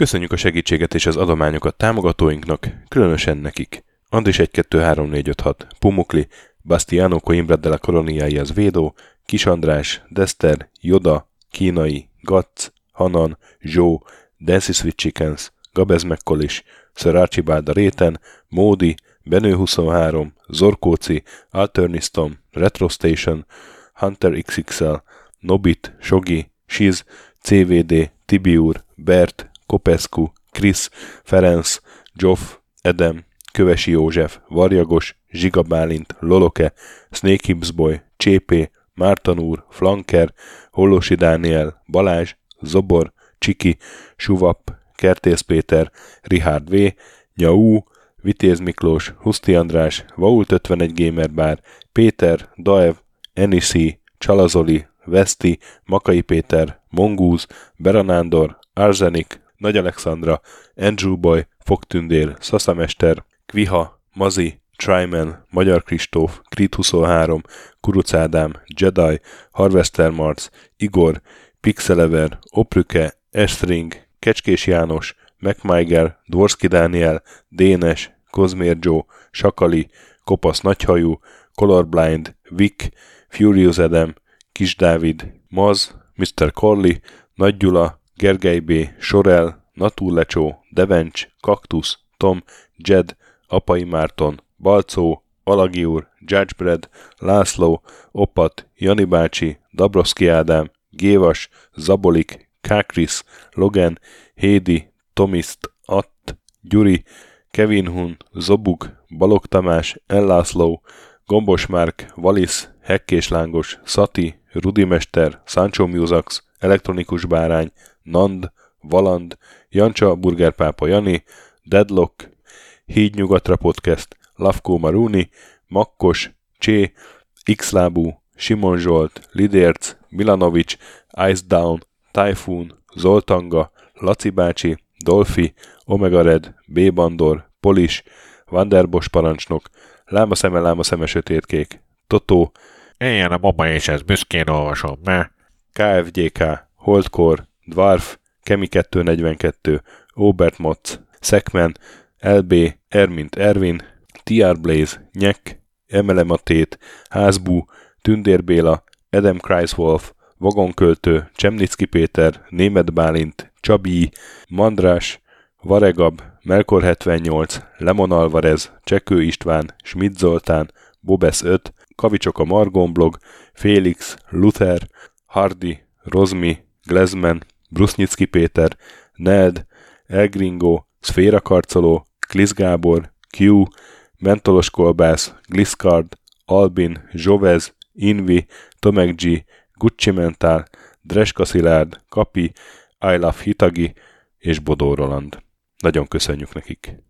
Köszönjük a segítséget és az adományokat támogatóinknak, különösen nekik. Andris 1 2 3 4 5 6, Pumukli, Bastiano Coimbra de la Coroniai az Védó, Kis András, Dester, Joda, Kínai, Gatz, Hanan, Zsó, Dancy Sweet Chickens, Gabez Mekkolis, Sir Archibald a Réten, Módi, Benő 23, Zorkóci, Alternistom, Retro Station, Hunter XXL, Nobit, Sogi, Shiz, CVD, Tibiur, Bert, Kopescu, Chris, Ferenc, Joff, Edem, Kövesi József, Varjagos, Zsiga Bálint, Loloke, Snake Hips Boy, Csépé, Márton úr, Flanker, Hollosi Dániel, Balázs, Zobor, Csiki, Suvap, Kertész Péter, Richard V, Nyau, Vitéz Miklós, Huszti András, Vault 51 Gamer Bar, Péter, Daev, Enisi, Csalazoli, Veszti, Makai Péter, Mongúz, Beranándor, Arzenik, Nagy Alexandra, Andrew Boy, Fogtündér, Szaszamester, Kviha, Mazi, Tryman, Magyar Kristóf, Krit 23, Kuruc Ádám, Jedi, Harvester Marc, Igor, Pixelever, Oprüke, Estring, Kecskés János, MacMiger, Dvorski Dániel, Dénes, Kozmér Joe, Sakali, Kopasz Nagyhajú, Colorblind, Vic, Furious Adam, Kis Dávid, Maz, Mr. Corley, Nagy Gyula, Gergely B., Sorel, Natúrlecsó, Devencs, Kaktusz, Tom, Jed, Apai Márton, Balcó, Alagi úr, Judgebred, László, Opat, Jani bácsi, Dabroszki Ádám, Gévas, Zabolik, Kákris, Logan, Hédi, Tomiszt, Att, Gyuri, Kevin Hun, Zobug, Balog Tamás, Ellászló, Gombos Márk, Valisz, Hekkés Lángos, Szati, Rudimester, Sancho Musax, Elektronikus Bárány, Nand, Valand, Jancsa, Burgerpápa Jani, Deadlock, Híd Nyugatra Podcast, Lavkó Maruni, Makkos, Csé, Xlábú, Simon Zsolt, Lidérc, Milanovic, Ice Down, Typhoon, Zoltanga, Laci bácsi, Dolfi, Omega Red, B. Bandor, Polis, Vanderbos parancsnok, Láma szeme, láma szeme sötétkék, Totó, Éljen a mama és ez büszkén olvasom, mert KFGK, Holdkor, Dwarf, Kemi 242, Obert Motz, Szekmen, LB, Ermint Ervin, TR Blaze, Nyek, Emelematét, Házbú, Tündér Béla, Adam Kreiswolf, Vagonköltő, Csemnicki Péter, Német Bálint, Csabi, Mandrás, Varegab, Melkor 78, Lemon Alvarez, Csekő István, Schmidt Zoltán, Bobesz 5, Kavicsok a Margon blog, Félix, Luther, Hardy, Rozmi, Glezman, Brusnicki Péter, Ned, Elgringo, Szféra Karcoló, Klisz Gábor, Q, Mentolos Kolbász, Gliscard, Albin, Zsovez, Invi, Tomek G, Gucci Mentál, Dreska Szilárd, Kapi, I Love Hitagi és Bodó Roland. Nagyon köszönjük nekik!